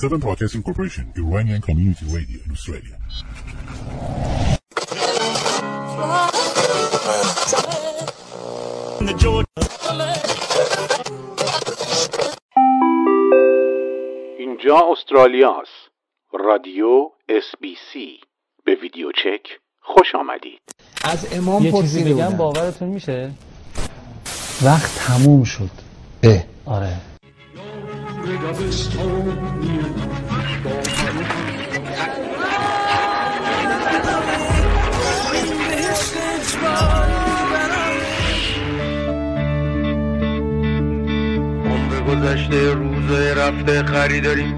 Seven Broadcasting Corporation, Iranian Community Radio in Australia. اینجا استرالیا است. رادیو اس بی سی به ویدیو چک خوش آمدید از امام یه چیزی بگم. باورتون میشه وقت تموم شد اه آره گذشته روزای رفته خریداریم.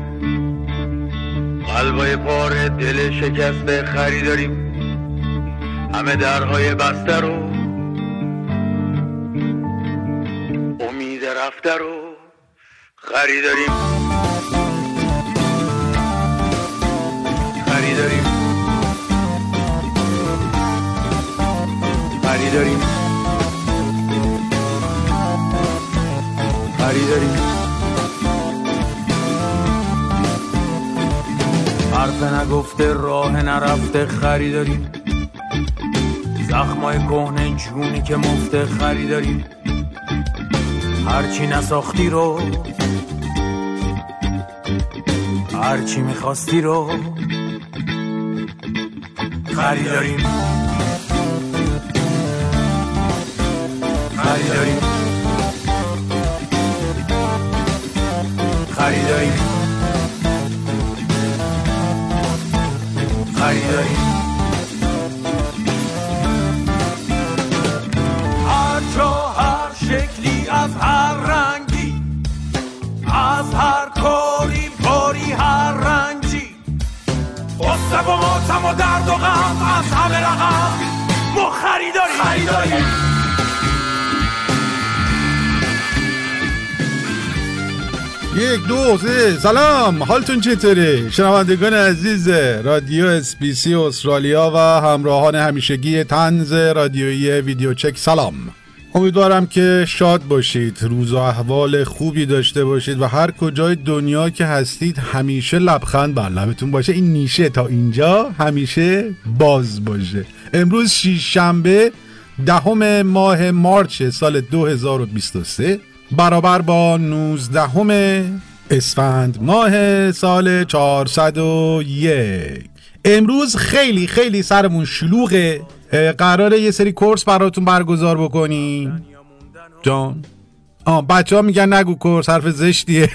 قلبای پاره دل شکسته خریداریم. همه درهای بسته رو امید رفته رو. خریداریم خریداریم خریداریم خریداریم حرف نگفته راه نرفته خریداریم زخمای کهنه جونی که مفته خریداریم هرچی نساختی رو هرچی می‌خواستی رو خریداریم خریداریم خریداریم خریداریم و درد و غم از همه رقم. ما خریداریم. خریداریم. یک دو سه. سلام. حالتون چطوره؟ شنوندگان عزیز رادیو اسپیسی استرالیا و همراهان همیشگی تنز رادیویی ویدیو چک. سلام. امیدوارم که شاد باشید روز و احوال خوبی داشته باشید و هر کجای دنیا که هستید همیشه لبخند بر لبتون باشه. این نیشه تا اینجا همیشه باز باشه. امروز شیش شنبه دهم ماه مارچ سال 2023 برابر با 19 اسفند ماه سال 401 امروز خیلی خیلی سرمون شلوغه. قراره یه سری کورس براتون برگزار بکنیم. جان. آه بچه ها میگن نگو کورس حرف زشتیه.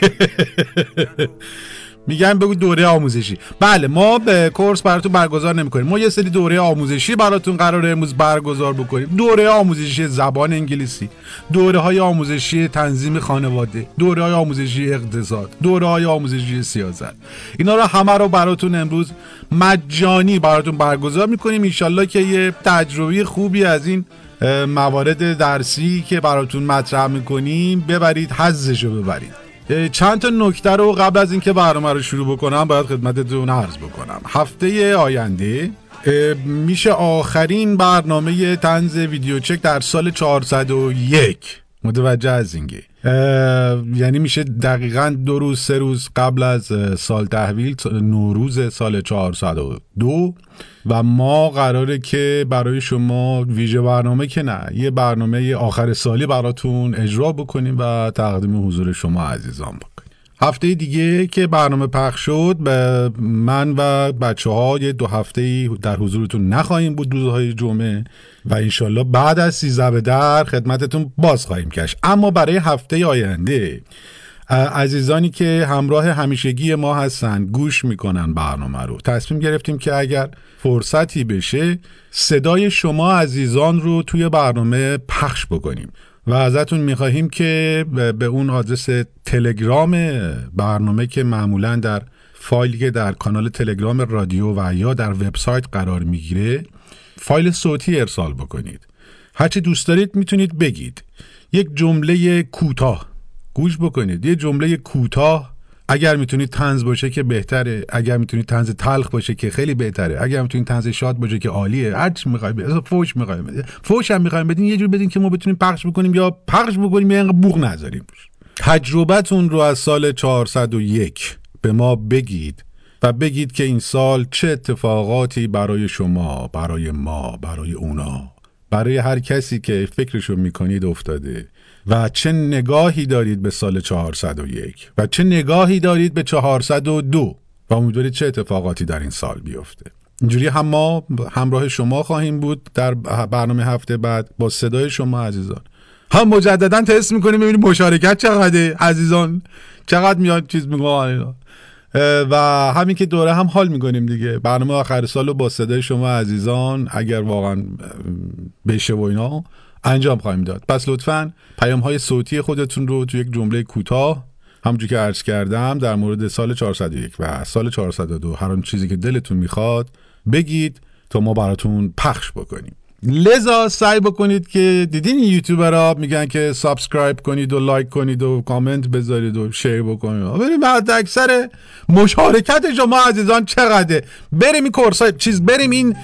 میگن بگو دوره آموزشی. بله ما به کورس براتون برگزار نمی‌کنیم. ما یه سری دوره آموزشی براتون قرار امروز برگزار بکنیم. دوره آموزشی زبان انگلیسی دوره های آموزشی تنظیم خانواده دوره های آموزشی اقتصاد دوره های آموزشی سیاست. اینا رو همه رو براتون امروز مجانی براتون برگزار می‌کنیم. ایشالله که یه تجربه خوبی از این موارد درسی که براتون مطرح می‌کنیم ببرید حزش رو ببرید. چند تا نکته رو قبل از اینکه برنامه رو شروع بکنم باید خدمتتون عرض بکنم. هفته آینده میشه آخرین برنامه تنز ویدیو چک در سال 401 متوجه از اینگه اه، یعنی میشه دقیقا دو روز سه روز قبل از سال تحویل نوروز سال 402 و ما قراره که برای شما ویژه برنامه که نه یه برنامه آخر سالی براتون اجرا بکنیم و تقدیم حضور شما عزیزان بکنیم هفته دیگه که برنامه پخش شد به من و بچه ها دو هفته در حضورتون نخواهیم بود روزهای جمعه و انشالله بعد از سیزده به در خدمتتون باز خواهیم کش اما برای هفته آینده عزیزانی که همراه همیشگی ما هستن گوش می‌کنن برنامه رو. تصمیم گرفتیم که اگر فرصتی بشه صدای شما عزیزان رو توی برنامه پخش بکنیم. و ازتون می‌خواهیم که به اون آدرس تلگرام برنامه که معمولا در فایلی که در کانال تلگرام رادیو و یا در وبسایت قرار می‌گیره فایل صوتی ارسال بکنید. هرچی دوست دارید می‌تونید بگید. یک جمله کوتاه. گوش بکنید. یه جمله کوتاه اگر می‌تونید تنز باشه که بهتره اگر می‌تونید تنز تلخ باشه که خیلی بهتره اگر می‌تونید تنز شاد باشه که عالیه هر چی می‌خواید فوش می‌خوایم بدین فوش هم می‌خوایم بدین یه جور بدین که ما بتونیم پخش بکنیم یا پخش بکنیم یا اینقدر بوق نذاریم. تجربتون رو از سال 401 به ما بگید و بگید که این سال چه اتفاقاتی برای شما برای ما برای اونا برای هر کسی که فکرشو می‌کنید افتاده. و چه نگاهی دارید به سال 401 و چه نگاهی دارید به 402 و امیدوارید چه اتفاقاتی در این سال بیفته. اینجوری هم ما همراه شما خواهیم بود در برنامه هفته بعد با صدای شما عزیزان. هم مجددا تست می‌کنیم ببینیم مشارکت چقدره عزیزان. چقدر میاد چیز میگه و همین که دوره هم حال می‌کنیم دیگه. برنامه آخر سال رو با صدای شما عزیزان اگر واقعا بشه و اینا انجام خواهیم داد. پس لطفا پیام های صوتی خودتون رو تو یک جمله کوتاه همونجور که عرض کردم در مورد سال 401 و سال 402 هر چیزی که دلتون می‌خواد بگید تا ما براتون پخش بکنیم. لذا سعی بکنید که دیدین این یوتیوبرها میگن که subscribe کنید و لایک کنید و کامنت بذارید و share بکنید. ببینیم بعد اکثر مشارکت شما عزیزان چقدره. بریم این کورس چیز بریم این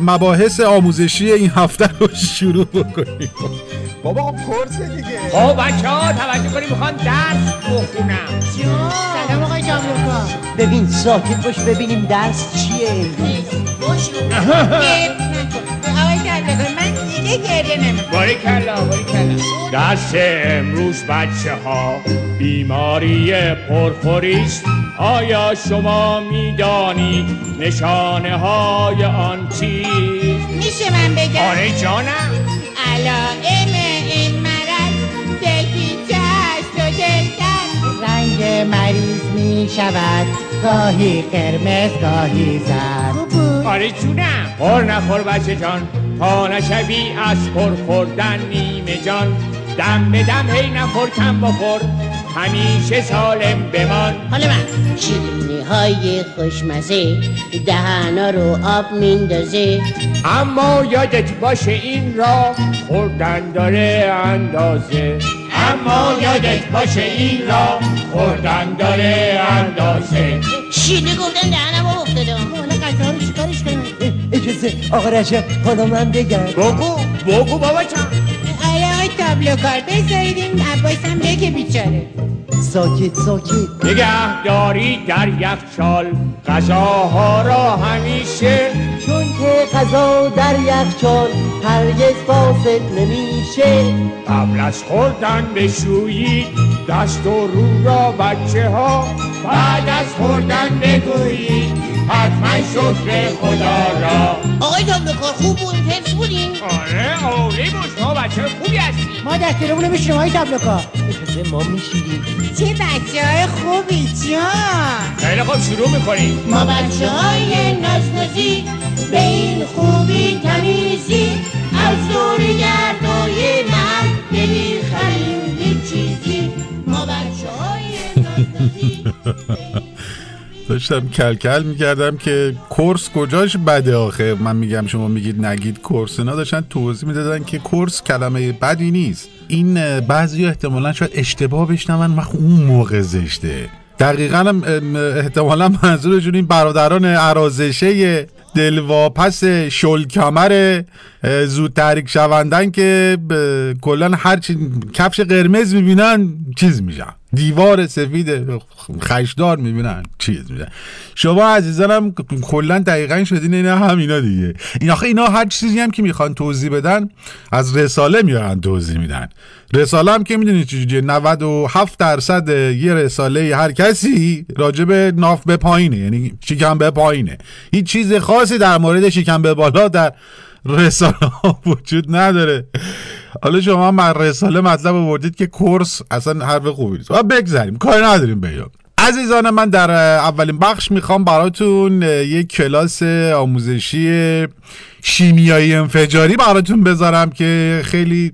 مباحث آموزشی این هفته رو شروع بکنیم. بابا کورس دیگه. خب بچه ها توجه کنیم می‌خوان درس بخونم. سلام آقای جاملوکا ببین ساکت باش ببینیم درس چیه. من دیگه گریه نمی‌کنم باری کلا باری کلا درس امروز بچه ها بیماری پرخوریست آیا شما می‌دانید نشانه های آن چیز میشه من بگم آره جانم علائم رنگ مریض می شود گاهی قرمز گاهی زرد. آره جونم. خور نخور بچه جان تا نشوی از پر خوردن نیمه جان. دم به دم هی نخور کم بخور. همیشه سالم بمان. حالا من شیرینی های خوشمزه دهنا رو آب میندازه. اما یادت باشه این را خوردن داره اندازه. اما یادت باشه این را خوردن داره اندازه. شیرینی گفتن دهنم افتاده. حالا غذا رو چیکارش کنم؟ اجازه. آقا رجب حالا من بگم. بگو بگو بابا جان آره آقای تابلو کار بذارید این عباس هم بگه بیچاره. ساکت ساکت. نگه داری در یخچال غذاها را همیشه که غذا در یخچال هرگز فاسد نمیشه. قبل از خوردن بشویید دست و رو را بچه ها بعد از خوردن بگویید. حتما شکر خدا را. آقای تابلو کار خوب بود حفظ بودین آره عالی بود شما بچه خوبی هستی؟ ما دستیرمون رو میشیم آقای تابلو کار. اجازه ما میشیدیم چه بچه های خوبی جان. خیلی خوب شروع می‌کنیم ما بچه های نازنازی به این خوبی تمیزی. از دور گردای من نمی‌خریم هیچ چیزی. ما بچه های نازنازی داشتم کلکل می‌کردم که کورس کجاش بده آخه؟ من میگم شما میگید نگید کورس. اینا داشتن توضیح می‌دادن که کورس کلمه بدی نیست. این بعضی احتمالا شاید اشتباه بشنون و اون موقع زشته. دقیقا هم احتمالا منظورشون این برادران عرازشه دلواپس شلکمر زود تحریک شوندن که کلا هر چی کفش قرمز می‌بینن چیز میشن. دیوار سفید خشدار می‌بینن. چیز میشن شما عزیزانم کلا دقیقا شدین اینا همینا دیگه. این آخه اینا هر چیزی هم که می‌خوان توضیح بدن از رساله میارن توضیح میدن. رساله هم که می‌دونید چیزی 97 درصد یه رساله هر کسی راجب ناف به پایینه. یعنی شکم به پایینه. هیچ چیز خاصی در مورد شکم به بالا در رساله ها وجود نداره. حالا شما من رساله مطلب آوردید که کورس اصلا حرف خوبی نیست. بگذاریم. کار نداریم بیام عزیزان من در اولین بخش می‌خوام براتون یک کلاس آموزشی شیمیایی انفجاری براتون بذارم که خیلی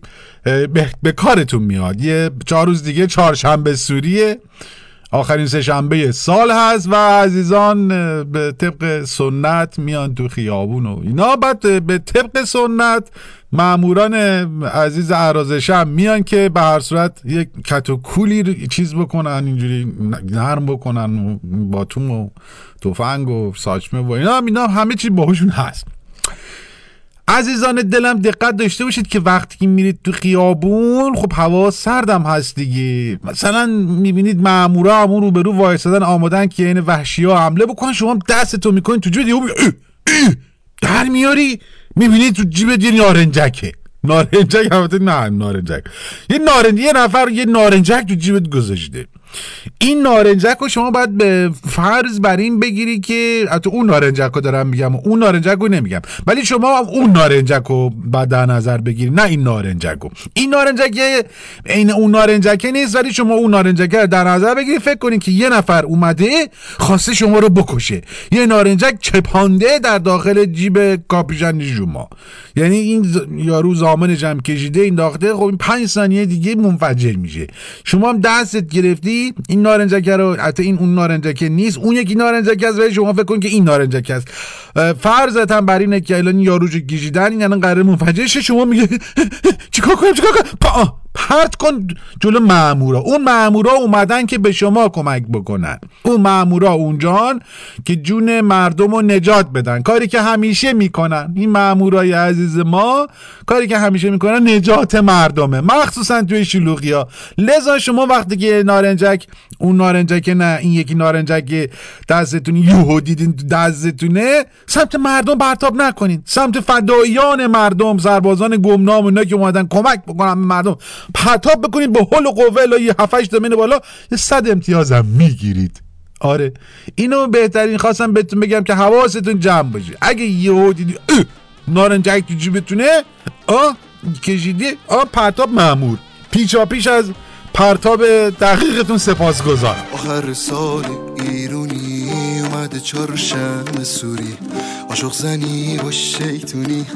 به, کارتون میاد. یه چهار روز دیگه چهارشنبه سوریه. آخرین سه شنبه سال هست و عزیزان به طبق سنت میان تو خیابون و اینا. بعد به طبق سنت معموران عزیز عرازشم میان که به هر صورت یک کت و کولی چیز بکنن اینجوری نرم بکنن و باتوم و تفنگ و ساچمه و اینا. اینا همه چی باهاشون هست. عزیزان دلم دقت داشته باشید که وقتی که میرید تو خیابون خب هوا سردم هست دیگه. مثلا می‌بینید مامورا همون رو به رو وایسادن آمادن که این وحشی ها حمله بکنن. شما دستتو می‌کنید تو اه، در میاری؟ می‌بینید تو جیبت یه نارنجکه. نارنجک البته نه نارنجک. یه نارنج یه نفر یه نارنجک تو جیبت گذاشته. این نارنجک رو شما باید به فرض بر این بگیری که حتی اون نارنجک رو دارم میگم اون نارنجک رو نمیگم. ولی شما اون نارنجک رو باید در نظر بگیری نه این نارنجک رو. این نارنجک این اون نارنجکه نیست ولی شما اون نارنجک رو در نظر بگیری فکر کنین که یه نفر اومده خواسته شما رو بکشه. یه نارنجک چپانده در داخل جیب کاپیشن شما. یعنی این یارو زامن جمع کشیده این داخته خب این پنج ثانیه دیگه منفجر میشه. شما هم دستت گرفتی این نارنجکه رو حتی این اون نارنجکه نیست. اون یکی نارنجکه است ولی شما فکر کن که این نارنجکه است. هم بر اینه که الان یارو رو کشیدن این الان قرار منفجر شه شما میگه چیکار کنم چیکار کنم؟ پرت کن جلو مامورا. اون مامورا اومدن که به شما کمک بکنن. اون مامورا اونجان که جون مردم رو نجات بدن. کاری که همیشه می‌کنن. این مامورای عزیز ما کاری که همیشه می‌کنن نجات مردمه مخصوصا توی شلوغی ها لذا شما وقتی که نارنجک اون نارنجک نه این یکی نارنجک دستتون یوهو دیدین تو دستتونه سمت مردم پرتاب نکنین. سمت فدایان مردم سربازان گمنام اونا که اومدن کمک بکنن مردم. پرتاب بکنین به حل و قوه الا یه 7 8 تا بالا یه صد امتیازم می‌گیرید. آره. اینو بهترین خواستم بهتون بگم که حواستون جمع باشه. اگه یهو دیدی نارنجک تو جیبتونه آه کشیدی آه پرتاب معمور. پیچا پیش از پرتاب دقیقتون سپاسگزارم. آخر سال ایرونی اومده چهارشنبه سوری. عاشق زنی با شیطونی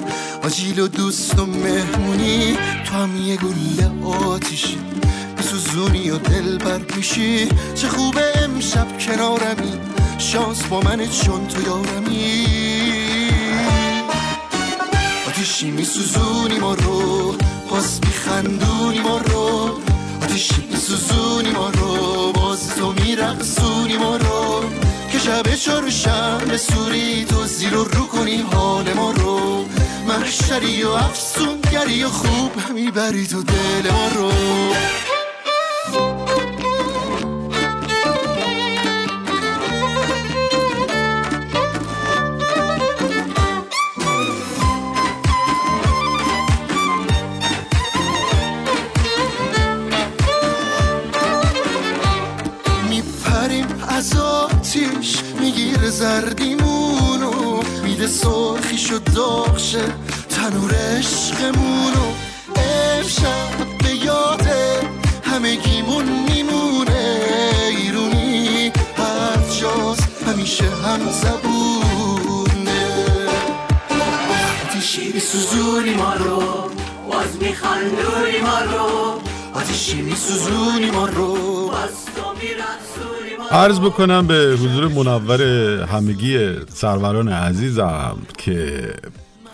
آجیل و دوست و مهمونی. تو هم یه گله آتیشی. سوزونی و دل بر میشی چه خوبه امشب کنارمی. شانس با منه چون تو یارمی. آتیشی میسوزونی ما رو. باز میخندونی ما رو. آتیشی میسوزونی ما رو. باز تو میرقصونی ما رو. شب چهارشنبه سوری تو زیر و رو کنی حال ما رو. محشری و افسونگری و خوب می‌بری تو دل ما رو. و داغشه. تنور عشقمونو امشب به یاده. همگیمون میمونه ایرونی. هر جاست همیشه هم زبونه. آتیشی میسوزونی ما رو باز میخندونی ما رو. آتیشی میسوزونی ما رو باز تو ما عرض بکنم به حضور منور همگی سروران عزیزم که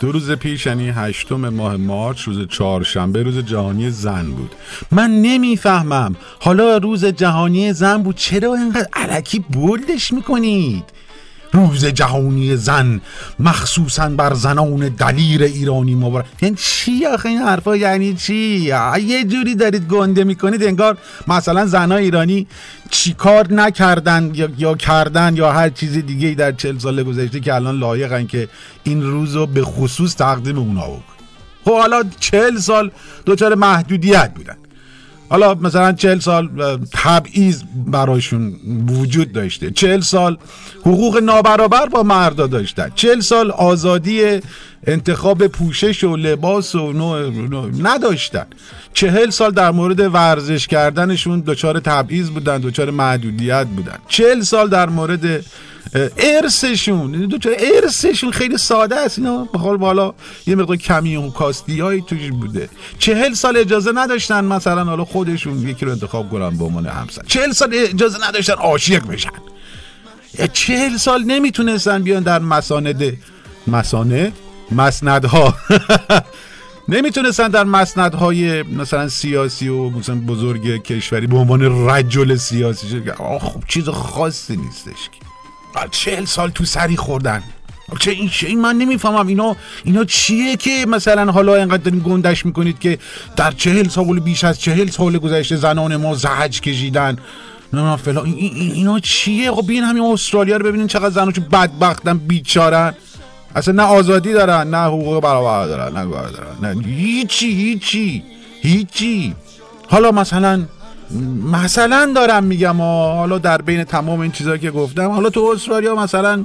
دو روز پیش یعنی هشتم ماه مارچ روز چهارشنبه روز جهانی زن بود. من نمی‌فهمم. حالا روز جهانی زن بود چرا اینقدر علکی بولدش می‌کنید؟ روز جهانی زن مخصوصا بر زنان دلیر ایرانی مبارک. یعنی چی آخه این حرفا؟ یعنی چی؟ یه جوری دارید گنده می‌کنید انگار مثلا زنای ایرانی چیکار نکردن یا, یا کردن یا هر چیز دیگه در چل سال گذشته که الان لایقن که این روز رو به خصوص تقدیم اونا بکن خب حالا چل سال دچار محدودیت بودن. حالا مثلا چهل سال تبعیض براشون وجود داشته. چهل سال حقوق نابرابر با مردا داشتن. چهل سال آزادی انتخاب پوشش و لباس و نوع نداشتن. چهل سال در مورد ورزش کردنشون دچار تبعیض بودن دچار محدودیت بودن. چهل سال در مورد اه، ارثشون. یعنی دو تا ارثشون خیلی ساده است. اینا به حال بالا یه مقدار کمیون کاستی هایی توش بوده. چهل سال اجازه نداشتن مثلا حالا خودشون یکی رو انتخاب کنن به عنوان همسر. چهل سال اجازه نداشتن عاشق بشن. چهل سال نمی‌تونستن بیان در مساند مسانه مسندها. نمی‌تونستن در مسندهای مثلا سیاسی و مثلا بزرگ کشوری به عنوان رجل سیاسی شد. خب چیز خاصی نیستش که. چهل سال تو سری خوردن. چه این چه این من نمی‌فهمم. اینا اینا چیه که مثلا حالا اینقدر گندش می‌کنید که در چهل سال بیش از چهل سال گذشته زنان ما زهج کشیدن. نه این- اینا چیه؟ خب بیاین همین استرالیا رو ببینین چقدر زناشو بدبختن بیچارن. اصلا نه آزادی دارن نه حقوق برابر دارن نه کار دارن نه. هیچی هیچی هیچی. حالا مثلا مثلا دارم میگم آه، حالا در بین تمام این چیزایی که گفتم حالا تو استرالیا مثلا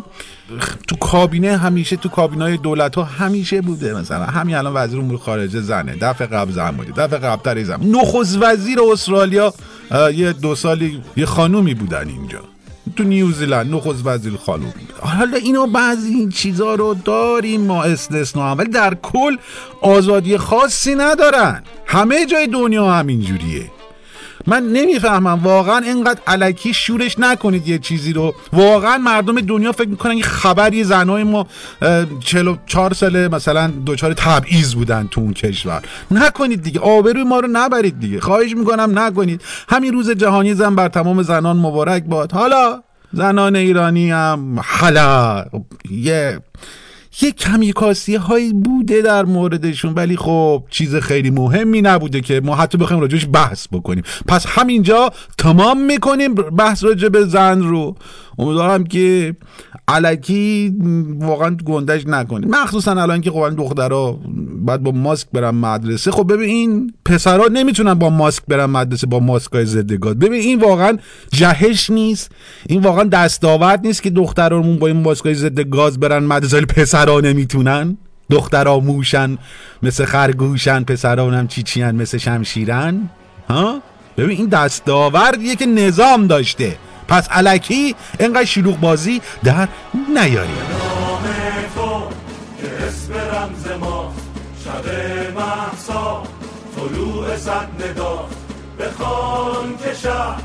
تو کابینه همیشه تو کابینه های دولت ها همیشه بوده مثلا. همین الان وزیر امور خارجه زنه. دفعه قبل زن بوده دفعه قبل تری زن. نخست وزیر استرالیا یه دو سالی یه خانومی بودن اینجا. تو نیوزیلند نخست وزیر خانوم بود حالا اینا بعضی این چیزا رو داریم ما استثنا. ولی در کل آزادی خاصی ندارن همه جای دنیا همینجوریه من نمی‌فهمم. واقعا اینقدر علکی شورش نکنید یه چیزی رو. واقعا مردم دنیا فکر می‌کنن این خبری زنای ما اه، 44 ساله مثلا دچار تبعیض بودن تو اون کشور. نکنید دیگه. آبروی ما رو نبرید دیگه. خواهش می‌کنم نکنید. همین روز جهانی زن بر تمام زنان مبارک باد. حالا زنان ایرانی هم حالا یه یه کمی هایی بوده در موردشون ولی خب چیز خیلی مهمی نبوده که ما حتی بخوایم راجبش بحث بکنیم. پس همینجا تمام می‌کنیم بحث راجع به زن رو. امیدوارم که علکی واقعا گندش نکنیم مخصوصا الان که خب دخترها باید با ماسک برن مدرسه. خب ببین این پسرها نمی‌تونن با ماسک برن مدرسه با ماسک های گاز. ببین این واقعا جهش نیست. این واقعا دستاورد نیست که دخترامون با این ماسک های ضد گاز برن مدرسه. ولی پسرها نمی‌تونن. دخترها موشن مثل خرگوشن پسران هم چیچیان مثل شمشیرن. ها؟ ببین این دستاوردیه که نظام داشته. پس علکی انقدر شلوغ بازی در محسا طلوع صد ندا. بخوان که شب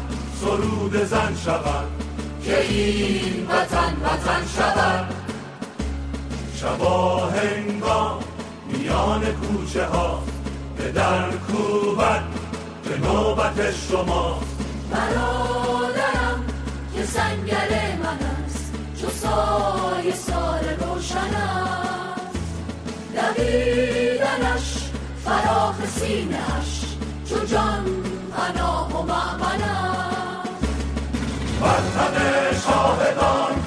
سرود زن شود که این وطن وطن شود. شبا هنگام میان کوچه ها به در کوبت به نوبت شما. برادرم که سنگر من است چو سایه سال روشن است. دویدنش فراخ سینهش چو جان پناه و مأمن است. وطن شاهدان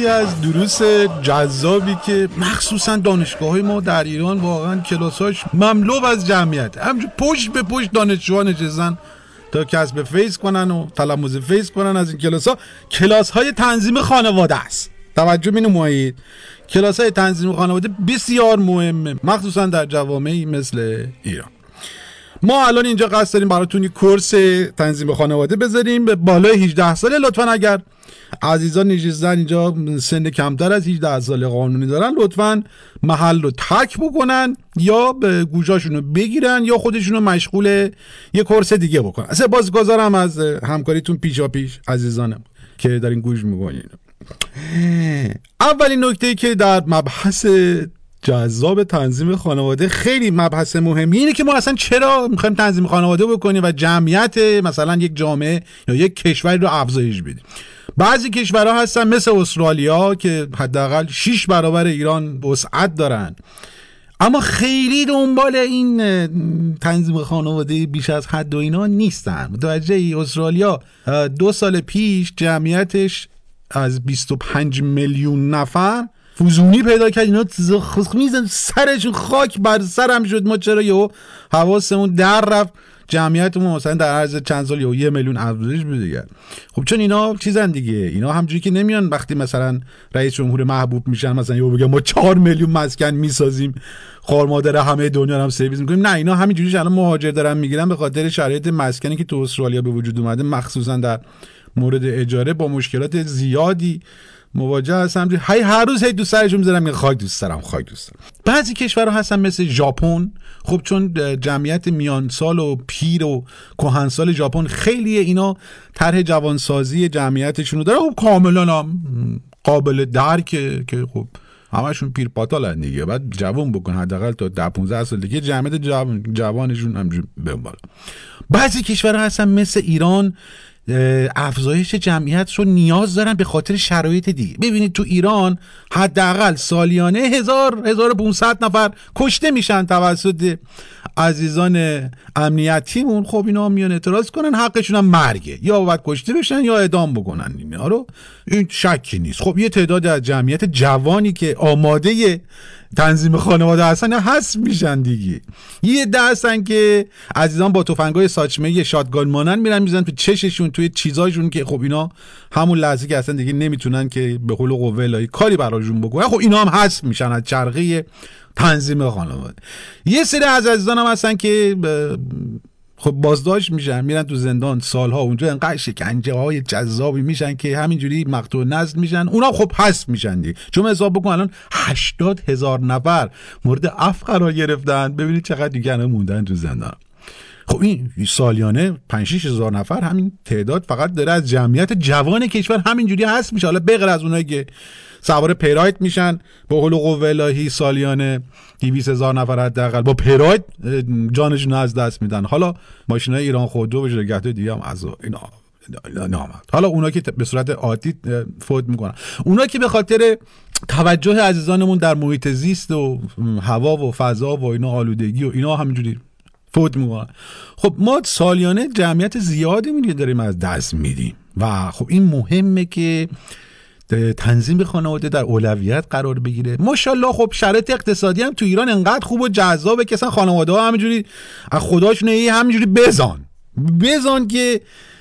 یکی از دروس جذابی که مخصوصا دانشگاه ما در ایران واقعا کلاساش مملو از جمعیت. همجور پشت به پشت دانشجوها نشستن تا کسب فیض کنن و تلموز فیض کنن از این کلاس ها کلاس های تنظیم خانواده است. توجه می نمایید. کلاس های تنظیم خانواده بسیار مهمه مخصوصا در جوامعی مثل ایران. ما الان اینجا قصد داریم براتون یک کورس تنظیم خانواده بذاریم. به بالای 18 ساله لطفا اگر عزیزان نشستن اینجا سن کمتر از 18 سال قانونی دارن لطفا محل رو تک بکنن یا به گوشاشون رو بگیرن یا خودشون رو مشغول یه کورس دیگه بکنن. اصلا بازگذارم از همکاریتون پیشا پیش عزیزانم که در این گوش می‌کنین. اولین نکته که در مبحث جذاب تنظیم خانواده خیلی مبحث مهمی اینه که ما اصلا چرا می‌خوایم تنظیم خانواده بکنیم و جمعیت مثلا یک جامعه یا یک کشوری رو افزایش بدیم. بعضی کشورها هستن مثل استرالیا که حداقل 6 برابر ایران وسعت دارن. اما خیلی دنبال این تنظیم خانواده بیش از حد و اینا نیستن. متوجه ای استرالیا دو سال پیش جمعیتش از 25 میلیون نفر فوزونی پیدا کرد. اینا میزن سرشون خاک بر سرم شد. ما چرا یهو حواسمون در رفت؟ جمعیتمون مثلا در عرض چند سال یهو یه میلیون افزایش بده دیگه. خب چون اینا چیزن دیگه. اینا همجوری که نمیان وقتی مثلا رئیس جمهور محبوب میشن مثلا یهو بگن ما چهار میلیون مسکن می‌سازیم خار مادر همه دنیا رو هم سرویس می‌کنیم. نه اینا همینجوری الان مهاجر دارن می‌گیرن به خاطر شرایط مسکنی که تو استرالیا به وجود اومده مخصوصا در مورد اجاره با مشکلات زیادی. مواجه هستم. هی هر روز هی دوست سرشون می‌ذارم میگه خاک دوست دارم خاک دوست دارم. بعضی کشورها هستن مثل ژاپن. خب چون جمعیت میان سال و پیر و کهنسال ژاپن خیلی اینا طرح جوانسازی جمعیتشون رو داره. خب کاملا هم قابل درکه که خب همشون پیر پاتالن دیگه. بعد جوان بکن حداقل تا 10 15 سال دیگه جمعیت جوان جوانشون همجوری بمبارن بعضی کشورها هستن مثل ایران افزایش جمعیت رو نیاز دارن به خاطر شرایط دیگه ببینید تو ایران حداقل سالیانه هزار هزار و 500 نفر کشته میشن توسط عزیزان امنیتیمون خب اینا میان اعتراض کنن حقشون هم مرگه. یا باید کشته بشن یا اعدام بکنن. اینا رو این شکی نیست. خب یه تعداد از جمعیت جوانی که آماده تنظیم خانواده هستن هست میشن دیگه. یه ده که عزیزان با تفنگای ساچمه شاتگان مانن میرن می‌زنن تو چششون توی چیزایشون که خب اینا همون لحظه که اصلا دیگه نمی‌تونن که به قول قوه کاری براشون بکنن. خب اینا هم هست میشن از چرخه تنظیم خانواده یه سری از عزیزان هم هستن که خب بازداشت میشن میرن تو زندان سالها اونجا انقدر شکنجه های جذابی میشن که همینجوری مقتول نزد میشن. اونا خب هست میشن دیگه. چون حساب بکن الان 80 هزار نفر مورد اف قرار گرفتن. ببینید چقدر دیگه موندن تو زندان. خب این سالیانه 5 6 هزار نفر همین تعداد فقط داره از جمعیت جوان کشور همینجوری هست میشه. حالا بغیر از اونایی که سوار پراید میشن به قول قوه الهی سالیانه 200 هزار نفر حداقل با پراید جانشون از دست میدن. حالا ماشین های ایران خودرو و شرکت دیگه هم از اینا نامد. حالا اونا که به صورت عادی فوت می‌کنن. اونا که به خاطر توجه عزیزانمون در محیط زیست و هوا و فضا و اینا آلودگی و اینا همینجوری فوت می‌کنن خب ما سالیانه جمعیت زیادی میگه داریم از دست میدیم. و خب این مهمه که تنظیم خانواده در اولویت قرار بگیره. ماشاءالله خب شرایط اقتصادی هم تو ایران انقدر خوب و جذابه که اصلا خانواده ها همینجوری از خداشون همینجوری بزان بزان که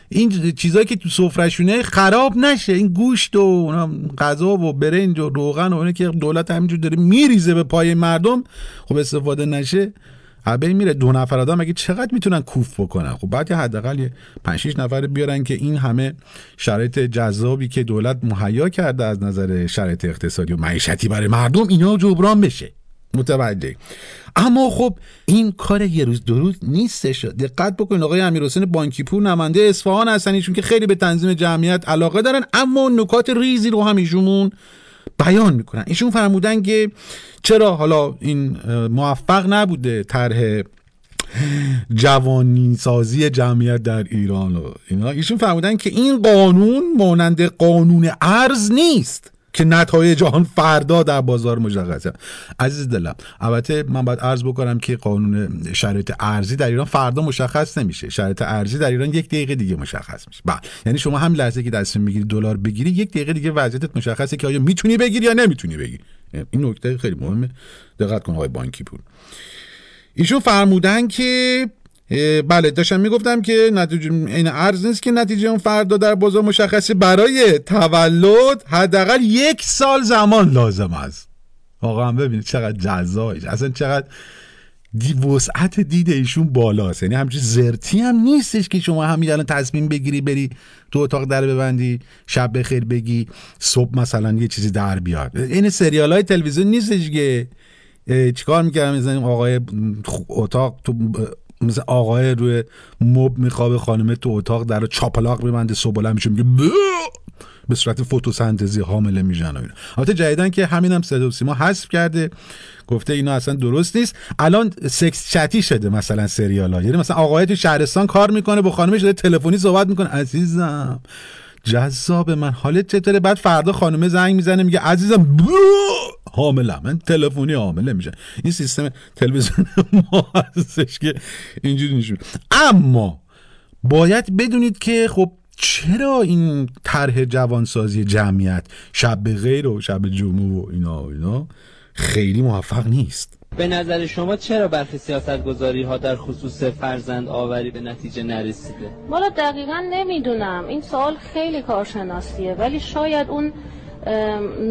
این چیزایی که تو سفرهشونه خراب نشه. این گوشت و غذا و برنج و روغن و اینا که دولت همینجور داره میریزه به پای مردم خب استفاده نشه. هبه میره. دو نفر آدم مگه چقدر می‌تونن کوف بکنن؟ خب بعد حداقل یه 5 6 نفر بیارن که این همه شرایط جذابی که دولت مهیا کرده از نظر شرایط اقتصادی و معیشتی برای مردم اینا جبران بشه. متوجه. اما خب این کار یه روز دو روز نیستش. دقت بکنید آقای امیرحسین بانکی پور نماینده اصفهان هستن ایشون که خیلی به تنظیم جمعیت علاقه دارن اما نکات ریزی رو هم ایشون بیان می‌کنن. ایشون فرمودن که چرا حالا این موفق نبوده طرح جوانی سازی جمعیت در ایران و اینا. ایشون فرمودن که این قانون مانند قانون ارز نیست. که نتایج آن فردا در بازار مشخصه عزیز دلم البته من باید عرض بکنم که قانون شرایط ارزی در ایران فردا مشخص نمیشه. شرایط ارزی در ایران یک دقیقه دیگه مشخص میشه. بله یعنی شما هم لحظه که دست می‌گیری دلار بگیری یک دقیقه دیگه وضعیتت مشخصه که آیا می‌تونی بگیری یا نمی‌تونی بگیری. این نکته خیلی مهمه. دقت کن آقای بانکی پور ایشون فرمودن که بله داشتم می‌گفتم که نتیجه این ارز نیست که نتیجه اون فردا در بازار مشخصه. برای تولد حداقل یک سال زمان لازم است. واقعا ببینید چقدر جذابه اصلا چقدر دی وسعت دید ایشون بالاست. یعنی همچین زرتی هم نیستش که شما همین الان تصمیم بگیری بری تو اتاق در ببندی شب بخیر بگی صبح مثلا یه چیزی در بیاد. این سریال های تلویزیون نیستش که چیکار می‌کردم؟ مثلا آقای اتاق تو مثل آقای روی مب میخوابه خانمه تو اتاق در چاپلاق میبنده صبح بلند میشه میگه! به صورت فتوسنتزی حامله میشن و اینا. البته جدیدن که همین هم صدا و سیما حذف کرده. گفته اینا اصلا درست نیست. الان سکس چتی شده مثلا سریال ها. یعنی مثلا آقای تو شهرستان کار می‌کنه با خانمش داره تلفنی صحبت می‌کنه. عزیزم جذاب من حالت چطوره؟ بعد فردا خانمه زنگ می‌زنه میگه عزیزم حامله من تلفنی حامله میشه. این سیستم تلویزیون ما هستش که اینجوری نشون اما باید بدونید که خب چرا این طرح جوانسازی جمعیت شب به غیر و شب جمعه و اینا و اینا خیلی موفق نیست؟ به نظر شما چرا برخی سیاستگذاری ها در خصوص فرزند آوری به نتیجه نرسیده؟ والا دقیقا نمی‌دونم. این سوال خیلی کارشناسیه ولی شاید اون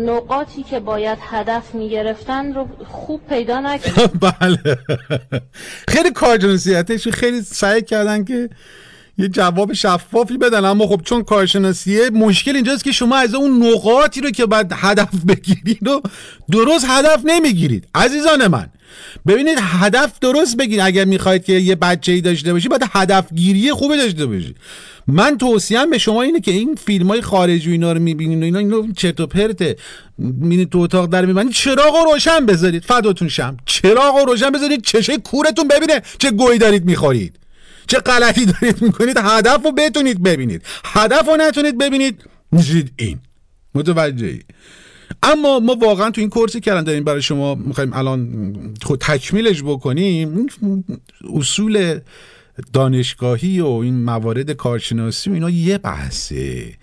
نقاطی که باید هدف می‌گرفتن رو خوب پیدا نکردن. بله. خیلی کارجنسیتش خیلی سعی کردن که یه جواب شفافی بدن. اما خب چون کارشناسیه مشکل اینجاست که شما از اون نقاطی رو که باید هدف بگیرید رو درست هدف نمی‌گیرید. عزیزان من ببینید هدف درست بگید اگر می‌خواید که یه بچه ای داشته باشی باید هدف گیری خوبی داشته باشی. من توصیم به شما اینه که این فیلم های خارجی و اینا رو می‌بینید و اینا اینا چرت و پرته. می‌بینید تو اتاق در می‌بینید چراغ رو روشن بذارید. فداتون شم. چراغ رو روشن بذارید چشه کورتون ببینه چه گوی دارید می‌خورید. چه غلطی دارید می‌کنید. هدف رو بتونید ببینید. هدف رو نتونید ببینید. میشید این. متوجهی؟ اما ما واقعا تو این کورسی کردن داریم برای شما می‌خوایم الان خود تکمیلش بکنیم اصول دانشگاهی و این موارد کارشناسی و اینا یه بحثه.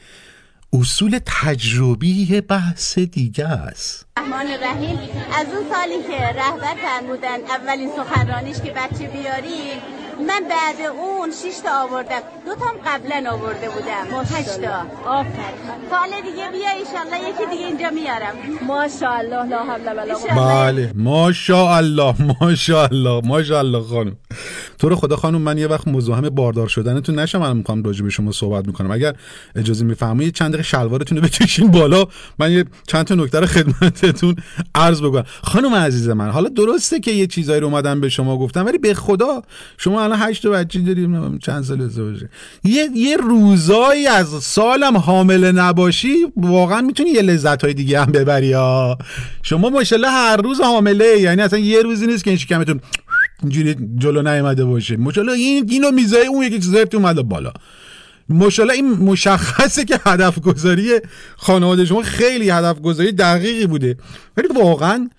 اصول تجربی یه بحث دیگه است. رحمان رحیم از اون سالی که رهبر فرمودن اولین سخنرانیش که بچه بیاریم من بعد اون شش تا آوردم. دو تام قبلا آورده بودم. هشت تا. سال دیگه بیا ایشالله یکی دیگه اینجا میارم. ماشاءالله لا حول ولا قوة بله. ماشاءالله ماشاءالله ماشاءالله خانم. تو رو خدا خانم من یه وقت مزاحم باردار شدنتون نشم. الان می‌خوام راجع به شما صحبت می‌کنم. اگر اجازه میفرمایید چند دقیقه شلوارتون رو بکشین بالا. من یه چند تا نکته رو خدمتتون عرض بکنم خانم عزیز من حالا درسته که یه چیزایی رو اومدم به شما گفتم ولی به خدا شما الان هشت بچه داریم چند سال ازدواجه یه یه روزایی از سالم حامله نباشی واقعا می‌تونی یه لذت های دیگه هم ببری ها شما ماشاءالله هر روز حامله یعنی اصلا یه روزی نیست که این شکمتون اینجوری جلو نیومده باشه. ماشاءالله این اینو میزای اون یکی چیزایی اومده بالا. ماشاءالله این مشخصه که هدف گذاری خانواده شما خیلی هدف گذاری دقیقی بوده. ولی واقعا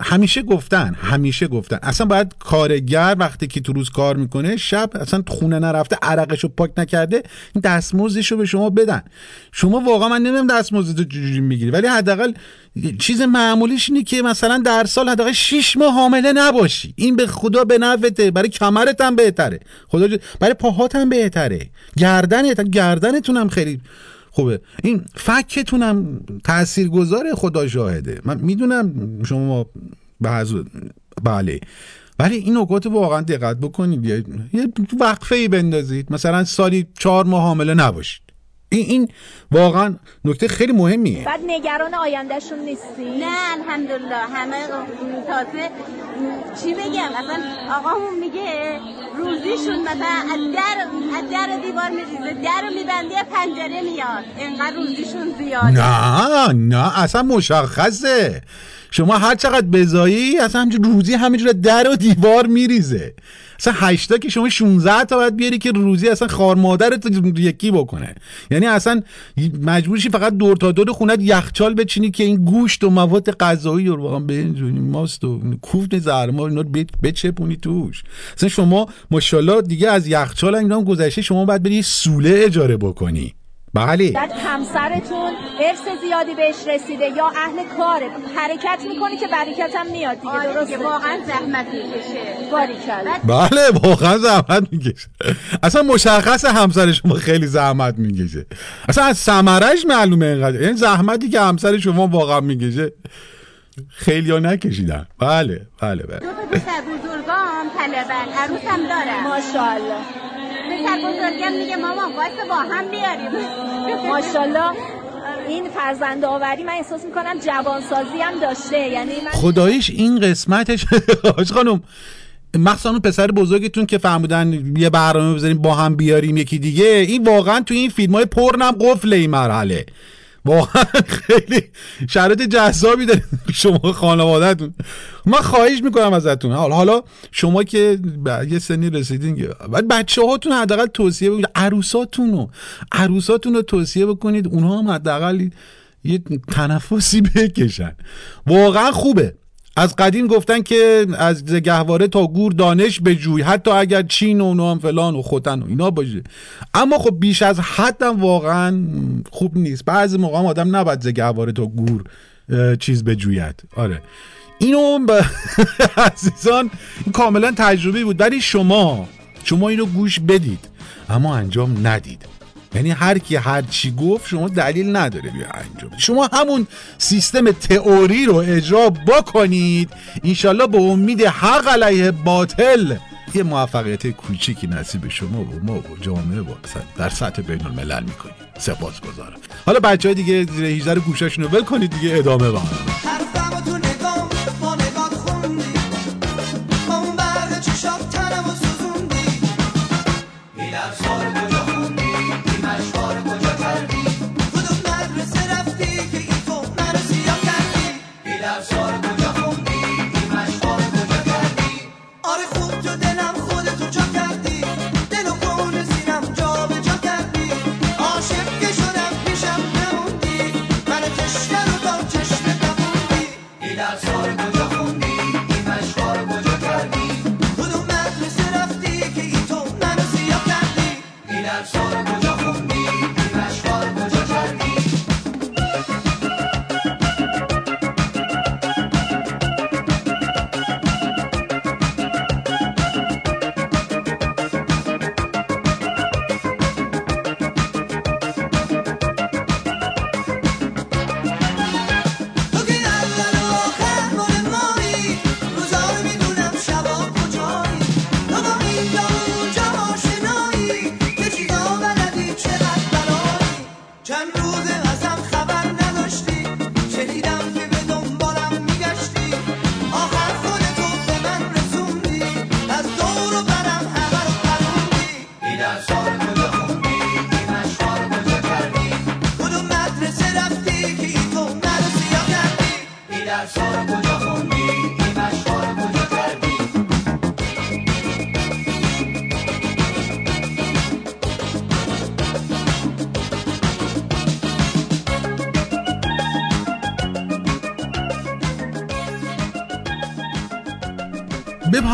همیشه گفتن همیشه گفتن. اصلا باید کارگر وقتی که تو روز کار می‌کنه شب اصلا خونه نرفته عرقشو پاک نکرده این دستمزدش رو به شما بدن. شما واقعا من نمی‌دونم دستمزد چجوری می‌گیری ولی حداقل چیز معمولیش اینه که مثلا در سال حداقل 6 ماه حامله نباشی. این به خدا به نفته برای کمرت هم بهتره. خدا. برای پاهات هم بهتره. گردنت گردنتون هم خیلی خوبه. این فکتونم تأثیر گذاره خدا شاهده. من می‌دونم شما بعض بله. ولی این نکات واقعا دقت بکنید. یه, وقفه ای بندازید. مثلا سالی چهار ماه حامله نباشید. این این واقعا نکته خیلی مهمیه. بعد نگران آیندهشون نیستی؟ نه الحمدلله. همه تازه چی بگم؟ اصلا آقامون میگه روزیشون مثلا از در از در دیوار میریزه در رو میبندی پنجره میاد. انقدر روزیشون زیاده نه نه اصلا مشخصه. شما هر چقدر بزایی اصلا همجور روزی همینجور در و دیوار میریزه. اصلا هشتا که شما 16 تا باید بیاری که روزی اصلا خار مادرت یکی بکنه. یعنی اصلا مجبورشی فقط دور تا دور خونت یخچال بچینی که این گوشت و مواد غذایی رو واقعا بنجونی. ماست و کوفت زرما اینا بچپونی توش. اصلا شما ماشاءالله دیگه از یخچال اینا گذشته شما باید بری سوله اجاره بکنی. بله. بعد همسرتون ارث زیادی بهش رسیده یا اهل کاره حرکت می‌کنی که برکت هم میاد دیگه آره درسته؟ دیگه واقعا زحمت می‌کشه. باریکلا. بله واقعا زحمت می‌کشه. اصلا مشخص همسر شما خیلی زحمت می‌کشه. اصلا از ثمرش معلومه اینقدر. این زحمتی که همسر شما واقعا می‌کشه خیلی ها نکشیدن. بله بله بله. دو تا بزرگام طلبن عروسم دارم. ماشاءالله. پسر بزرگم میگه مامان واسه با هم بیاریم ماشاءالله. این فرزند آوری من احساس می‌کنم جوانسازی هم داشته. یعنی من خداییش این قسمتش حاج خانم مخصوصا اون پسر بزرگتون که فهمیدن یه برنامه بذاریم با هم بیاریم یکی دیگه این واقعا تو این فیلم های پرنم قفل این مرحله. واقعا خیلی شرایط جذابی داره شما خانوادهتون. من خواهش می‌کنم ازتون. حالا حالا شما که یه سنی رسیدین بعد بچه هاتون حداقل توصیه بکنید. عروساتون رو عروساتون رو توصیه بکنید. اونها هم حداقل یه تنفسی بکشن. واقعا خوبه. از قدیم گفتن که از گهواره تا گور دانش به جوی حتی اگر چین و هم فلان و خوتن و اینا باشه. اما خب بیش از حدم واقعا خوب نیست. بعضی موقع آدم نباید ز گهواره تا گور چیز به جوید آره. اینو ب... عزیزان کاملا تجربی بود. ولی شما شما اینو گوش بدید. اما انجام ندید. یعنی هر کی هر چی گفت شما دلیل نداره بیا انجام شما همون سیستم تئوری رو اجرا بکنید. انشالله به امید حق علیه باطل. یه موفقیت کوچیکی نصیب شما و ما و جامعه با در سطح بین الملل می‌کنیم. سپاس گذارم حالا بچه های دیگه زیر 18 رو رو کنید دیگه ادامه با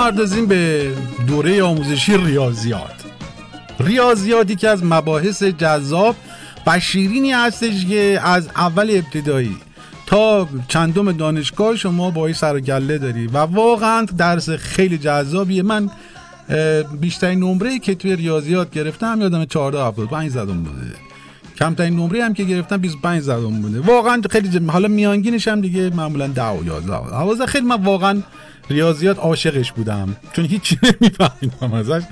بپردازیم به دوره آموزشی ریاضیات. ریاضیاتی که از مباحث جذاب و شیرینی هستش که از اول ابتدایی تا چندم دانشگاه شما با سر و گله داری و واقعا درس خیلی جذابیه. من بیشترین نمره که توی ریاضیات گرفتم یادم 14 75 زدم بوده. کمترین نمره هم که گرفتم 25 زدم بوده. واقعا خیلی جم... حالا میانگینش هم دیگه معمولا 10 و 11 12 خیلی من واقعا ریاضیات عاشقش بودم. چون هیچی نمیفهمیدم ازش.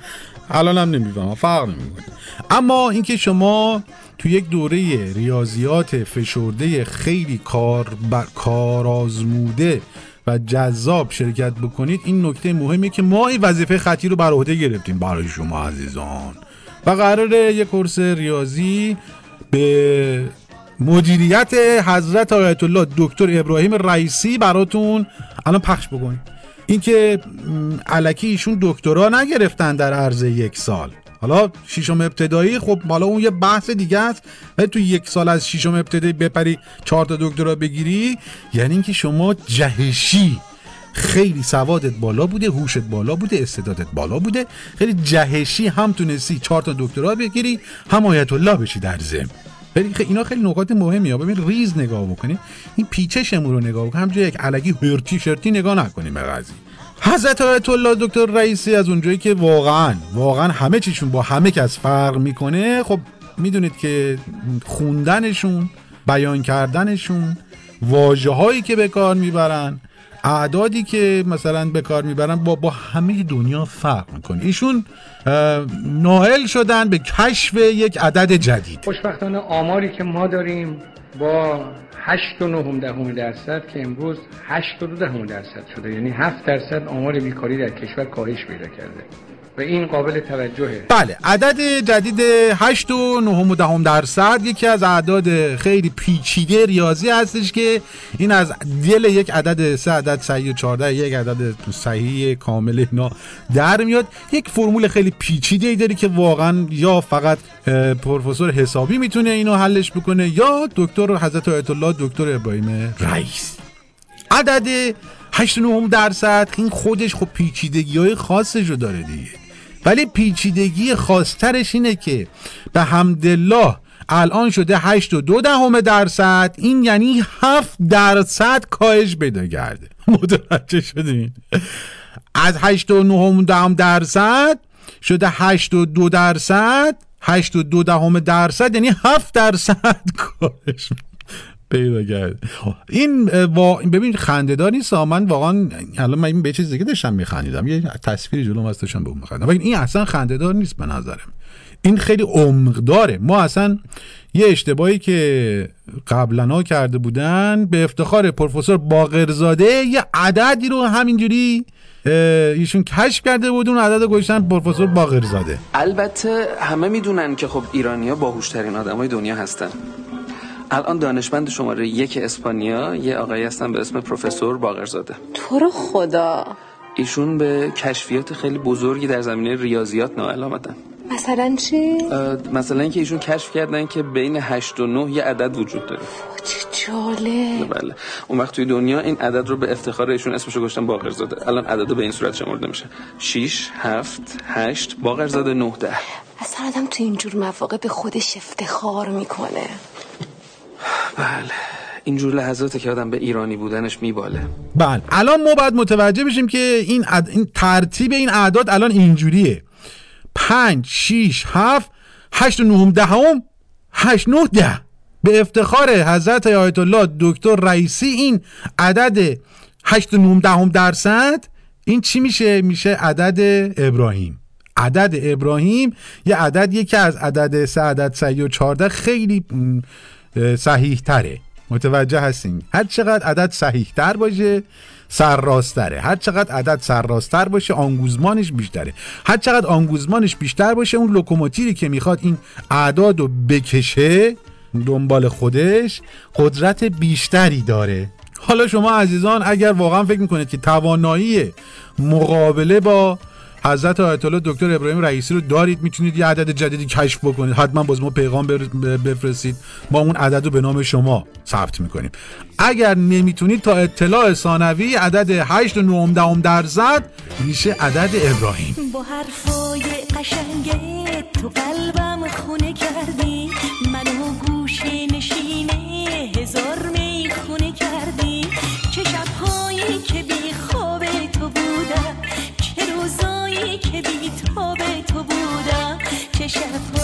الان هم نمی‌فهمم. فرق نمی‌کنه. اما اینکه شما تو یک دوره ریاضیات فشرده خیلی کار بر کار آزموده و جذاب شرکت بکنید این نکته مهمه که ما این وظیفه خطی رو بر عهده گرفتیم. برای شما عزیزان. و قراره یک کورس ریاضی به مدیریت حضرت آیت الله دکتر ابراهیم رئیسی براتون الان پخش بکنیم. اینکه م، الکی ایشون دکترا نگرفتن در عرض یک سال. حالا شیشم ابتدایی خب حالا اون یه بحث دیگه است. ولی تو یک سال از شیشم ابتدایی بپری چهار تا دکترا بگیری یعنی اینکه شما جهشی. خیلی سوادت بالا بوده هوشت بالا بوده استعدادت بالا بوده. خیلی جهشی هم تونستی چهار تا دکترا بگیری هم آیت الله بشی در ضمن. خیلی اینا خیلی نکات مهمی ها ببین ریز نگاه بکنید این پیچشمون رو نگاه بکنید همجوری یک علکی هرتی شرتی نگاه نکنیم به قضیه. حضرت آیت الله دکتر رئیسی از اونجایی که واقعا واقعا همه چیشون با همه کس فرق می‌کنه خب می‌دونید که خوندنشون بیان کردنشون واجه که به کار می‌برن اعدادی که مثلا به کار می‌برن با با همه دنیا فرق می‌کنه. ایشون نائل شدن به کشف یک عدد جدید. خوشبختانه آماری که ما داریم با 8 و 9 دهم درصد که امروز 8 و 2 دهم درصد شده. یعنی 7 درصد آمار بیکاری در کشور کاهش پیدا کرده. و این قابل توجهه. بله عدد جدید 8 و 9 دهم درصد یکی از اعداد خیلی پیچیده ریاضی هستش که این از دل یک عدد سه عدد صحیح و 14 یک عدد صحیح کامل اینا در میاد. یک فرمول خیلی پیچیده ای داره که واقعا یا فقط پروفسور حسابی می‌تونه اینو حلش بکنه یا دکتر حضرت آیت الله دکتر ابراهیم رئیس. عدد 8 9 درصد این خودش خب پیچیدگی های خاصش رو داره دیگه. ولی پیچیدگی خاصترش اینه که به حمدالله الان شده 8 و دو دهم درصد. این یعنی 7 درصد کاهش پیدا کرده. متوجه شدین؟ از 8 و 9 دهم درصد شده 8 و دو درصد. 8 و دو دهم درصد یعنی 7 درصد کاهش پیدا کرد. این وا... ببین خنده‌دار نیست. من واقعا الان من به چیز دیگه داشتم میخندیدم. یه تصویری جلوم هست داشتم به اون میخندم. ولی این اصلا خنده‌دار نیست به نظرم. این خیلی عمق داره ما اصلا یه اشتباهی که قبلا کرده بودن به افتخار پروفسور باقرزاده یه عددی رو همینجوری ایشون کشف کرده بود. اون عدد رو گذاشتن پروفسور باقرزاده. البته همه می‌دونن که خب ایرانیا باهوشترین آدمای دنیا هستن. الان دانشمند شماره یک اسپانیا یه آقایی هستن به اسم پروفسور باقرزاده. تو رو خدا. ایشون به کشفیات خیلی بزرگی در زمینه ریاضیات نائل آمدن. مثلا چی؟ مثلا اینکه ایشون کشف کردن که بین 8 و 9 یه عدد وجود داره. چه جالب. بله. اون وقت توی دنیا این عدد رو به افتخار ایشون اسمشو گذاشتن باقرزاده. الان عدد به این صورت شمرده میشه. 6 7 8 باقرزاده 9 10 اصلا آدم تو اینجور مواقع به خودش افتخار می‌کنه. بله. اینجور لحظاته که آدم به ایرانی بودنش میباله. بله. الان ما باید متوجه بشیم که این, عد... این ترتیب این اعداد الان اینجوریه. پنج شیش هفت هشت و نهم دهم هشت نه ده. به افتخار حضرت آیت الله دکتر رئیسی این عدد هشت و نهم دهم درصد این چی میشه؟ میشه عدد ابراهیم. عدد ابراهیم یه عددیه که از عدد سه عدد سه و چارده خیلی م، اه، صحیح تره متوجه هستین؟ هر چقدر عدد صحیح تر باشه سرراستره. هر چقدر عدد سرراستر باشه آنگوزمانش بیشتره. هر چقدر آنگوزمانش بیشتر باشه اون لوکوموتیوی که می‌خواد این اعداد رو بکشه دنبال خودش قدرت بیشتری داره. حالا شما عزیزان اگر واقعا فکر می‌کنید که توانایی مقابله با حضرت آیت الله دکتر ابراهیم رئیسی رو دارید می‌تونید یه عدد جدیدی کشف بکنید. حتما باز ما پیغام بفرستید. ما اون عدد رو به نام شما ثبت می‌کنیم. اگر نمی‌تونید تا اطلاع ثانوی عدد 8 و 9 دهم درصد میشه عدد ابراهیم. با حرفای قشنگه تو قلبم خونه کردی. منو گوشه نشینه هزار بودم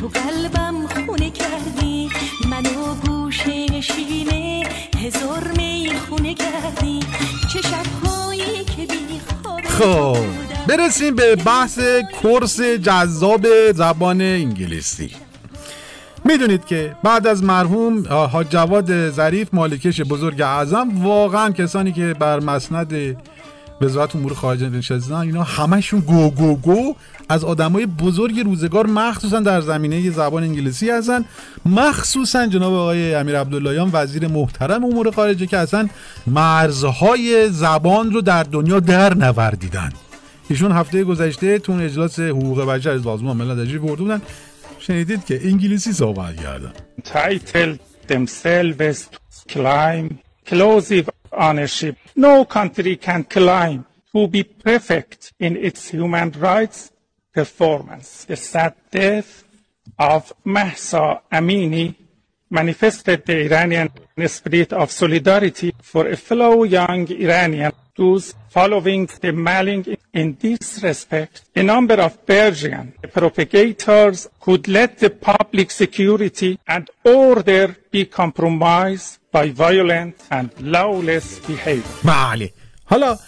تو قلبم خونه کردی. منو گوشه نشینه هزار می خونه کردی. چه شبهایی که بی خب برسیم به بحث کورس جذاب زبان انگلیسی. می‌دونید که بعد از مرحوم حاج جواد ظریف مالکش بزرگ اعظم واقعا کسانی که بر مسند وزارت امور خارجه نشستن اینا همشون گو گو گو از آدمای بزرگ روزگار مخصوصا در زمینه زبان انگلیسی هستن. مخصوصا جناب آقای امیر عبداللهیان وزیر محترم امور خارجه که اصلا مرزهای زبان رو در دنیا در نوردیدن. ایشون هفته گذشته تو اجلاس حقوق بشر از سازمان ملل برده بودن. شنیدید که انگلیسی صحبت کردن. Titled themselves to claim exclusive ownership. No country can claim to be perfect in its human rights performance. The sad death of Mahsa Amini manifested the Iranian spirit of solidarity for a fellow young Iranian. Those following the mailing in this respect, a number of Persian propagators could let the public security and order be compromised by violent and lawless behavior. بله حالا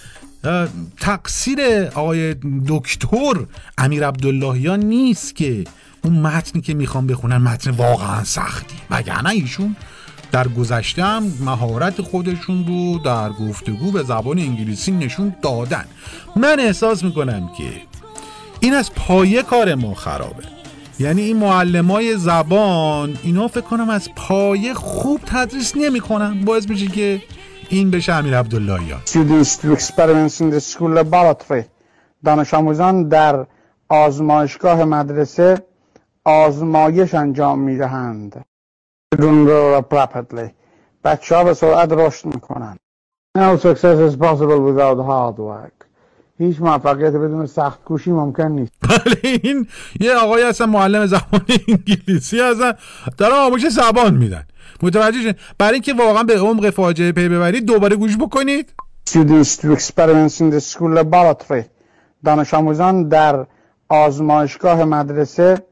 تقصیر آقای دکتر امیر عبداللهیان نیست که اون متنی که می‌خوام بخونن متن واقعا سختی وگرنه ایشون در گذشته هم مهارت خودشون رو در گفتگو به زبان انگلیسی نشون دادن. من احساس می‌کنم که این از پایه کار ما خرابه. یعنی این معلمای زبان اینا فکر کنم از پایه خوب تدریس نمی‌کنن. باعث میشه که این بشه امیر عبداللهیان دانش آموزان در آزمایشگاه مدرسه آزمایش انجام می دهند Children grow up rapidly بچه ها به سرعت رشد می‌کنن. No success is possible without hard work. هیچ موفقیت بدون سخت کوشی ممکن نیست. بله این یه آقای هستن معلم زبان انگلیسی هستن. دارن آموزش زبان میدن. متوجه شدین؟ برای اینکه واقعا به عمق فاجعه پی ببرید دوباره گوش بکنید. Students to experiments in the school laboratory. دانش آموزان در آزمایشگاه مدرسه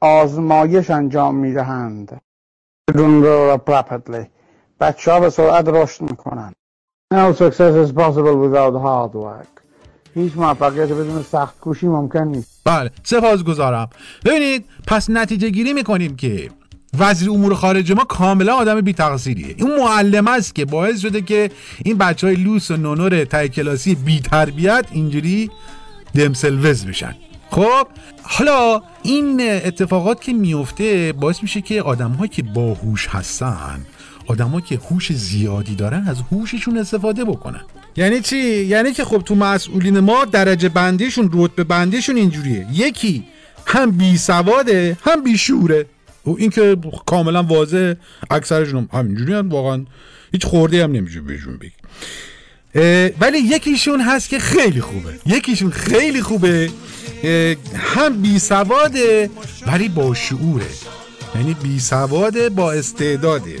آزمایش انجام می دهند Children grow up rapidly بچه ها به سرعت رشد می‌کنن. No success is possible without hard work. هیچ موفقیت بدون سخت کوشی ممکن نیست. بله سپاس گذارم ببینید پس نتیجه گیری می‌کنیم که وزیر امور خارجه ما کاملا آدم بی تقصیریه این معلم است که باعث شده که این بچه های لوس و نونور تای کلاسی بی تربیت اینجوری دمسلوز بشن. خب حالا این اتفاقات که میفته باعث میشه که آدم که باهوش هستن آدم که هوش زیادی دارن از هوششون استفاده بکنن. یعنی چی؟ یعنی که خب تو مسئولین ما درجه بندیشون رتبه بندیشون اینجوریه. یکی هم بی سواده هم بی شوره. و این که کاملا واضح اکثرشون هم همینجوری هم واقعا هیچ خورده هم نمیشه بهشون بگی. ولی یکیشون هست که خیلی خوبه. یکیشون خیلی خوبه. هم بی سواده ولی با شعوره. یعنی بی سواده با استعداده.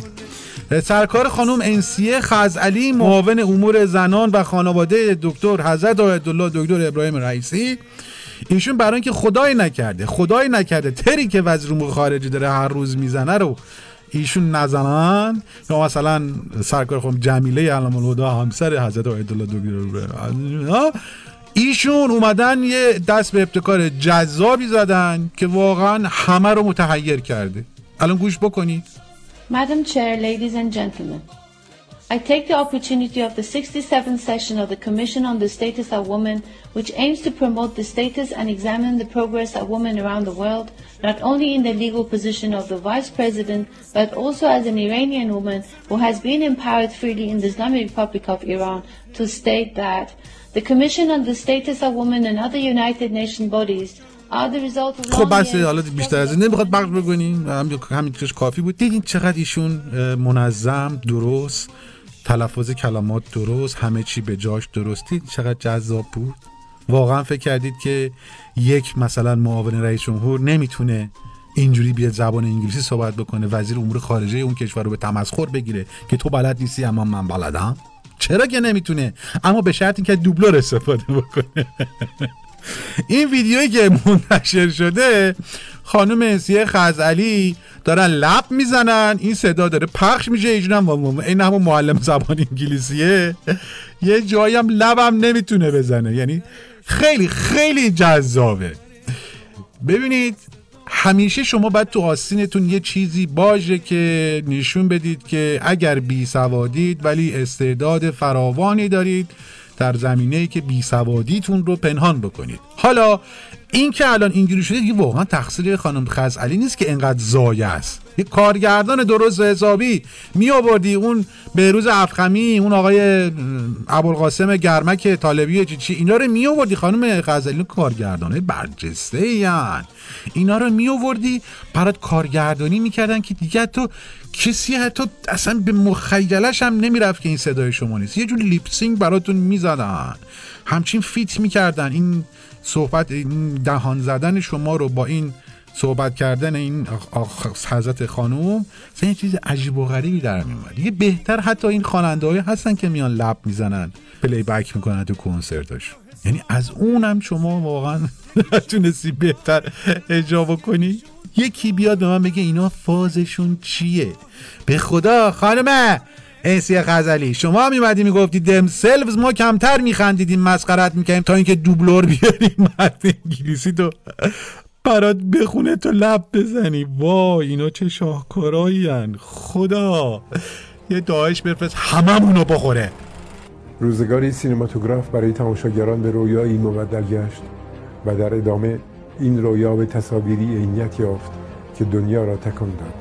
سرکار خانم انسیه خزعلی معاون امور زنان و خانواده دکتر حضرت آیتالله دکتر ابراهیم رئیسی. ایشون برای اینکه خدای نکرده خدای نکرده تری که وزیر امور خارجه داره هر روز می‌زنه رو ایشون نزنن. یا مثلا سرکار خانم جمیله علم الهدا همسر حضرت آیت الله دکتر ایشون اومدن یه دست به ابتکار جذابی زدن که واقعا همه رو متحیر کرده الان گوش بکنید Madam Chair, ladies and gentlemen, I take the opportunity of the 67th session of the Commission on the Status of Women, which aims to promote the status and examine the progress of women around the world, not only in the legal position of the Vice President, but also as an Iranian woman who has been empowered freely in the Islamic Republic of Iran, to state that the Commission on the Status of Women and other United Nations bodies are the result of خب بس حالا بیشتر از این. نمی‌خواد بکنیم هم همین کش کافی بود. دیدین چقدر ایشون منظم درست تلفظ کلمات درست همه چی به جاش درست. دیدین چقدر جذاب بود. واقعا فکر کردید که یک مثلا معاون رئیس جمهور نمی‌تونه اینجوری بیاد زبان انگلیسی صحبت بکنه. وزیر امور خارجه اون کشور رو به تمسخر بگیره که تو بلد نیستی اما من بلدم. چرا که نمی‌تونه؟ اما به شرط اینکه دوبلور استفاده بکنه. این ویدیویی که منتشر شده خانم انسیه خزعلی دارن لب می‌زنن این صدا داره پخش میشه ایشون این همون معلم زبان انگلیسیه. یه جایی هم لبم نمی‌تونه بزنه. یعنی خیلی خیلی جذابه. ببینید همیشه شما باید تو آستینتون یه چیزی باشه که نشون بدید که اگر بی سوادید ولی استعداد فراوانی دارید در زمینه که بی سوادیتون رو پنهان بکنید. حالا این که الان اینجوری شده دیگه واقعا تقصیر خانم خزعلی نیست که انقدر ضایع است. یه کارگردان درست حسابی می آوردی اون بهروز افخمی اون آقای ابوالقاسم گرمک طالبی چی چی اینا رو می آوردی خانم خزعلی. کارگردانه برجسته این اینا رو می آوردی برات کارگردانی می‌کردن که دیگه تو کسی حتی اصلا به مخیلش هم نمی‌رفت که این صدای شما نیست. یه جور lip sync براتون می‌زدن. همچین فیت می‌کردن. این صحبت این دهان زدن شما رو با این صحبت کردن این حضرت خانوم یه چیز عجیب و غریبی در میومد دیگه بهتر حتی این خواننده هستن که میان لب می‌زنن پلی بک می‌کنن تو کنسرتاشون یعنی از اونم شما واقعا تونستی بهتر اجرا بکنی؟ یکی بیاد به من بگه اینا فازشون چیه؟ به خدا خانمه! انسی غزلی شما هم میمدی می‌گفتی دم سلوز ما کمتر میخندیدیم مسخرت می‌کنیم تا اینکه دوبلور بیاریم مرد انگلیسی تو برات بخونه تو لب بزنی. وای اینا چه شاهکارایی خدا. یه داعش بفرست هممونو بخوره. روزگاری سینماتوگراف برای تماشاگران به رویایی مبدل گشت و در ادامه این رویا به تصاویری عینیت یافت که دنیا را تکان داد.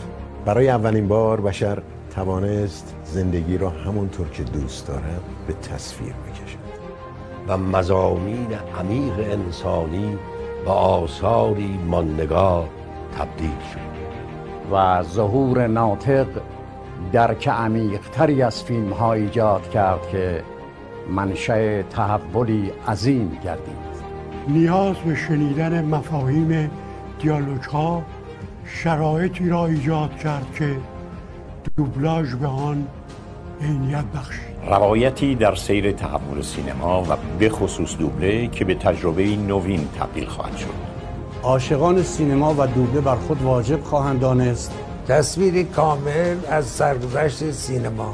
برای اولین بار بشر توانست زندگی را همونطور که دوست دارد به تصویر بکشد و مزامین عمیق انسانی به آثاری ماندگار تبدیل شد. و ظهور ناطق درک عمیقتری از فیلم ها ایجاد کرد که منشأ تحولی عظیم گردید. نیاز به شنیدن مفاهیم دیالوگ ها شرایطی را ایجاد کرد که دوبلاژ به آن عینیت بخشید روایتی در سیر تحول سینما و به خصوص دوبله که به تجربه نوین تبدیل خواهد شد. عاشقان سینما و دوبله بر خود واجب خواهند دانست. تصویری کامل از سرگذشت سینما.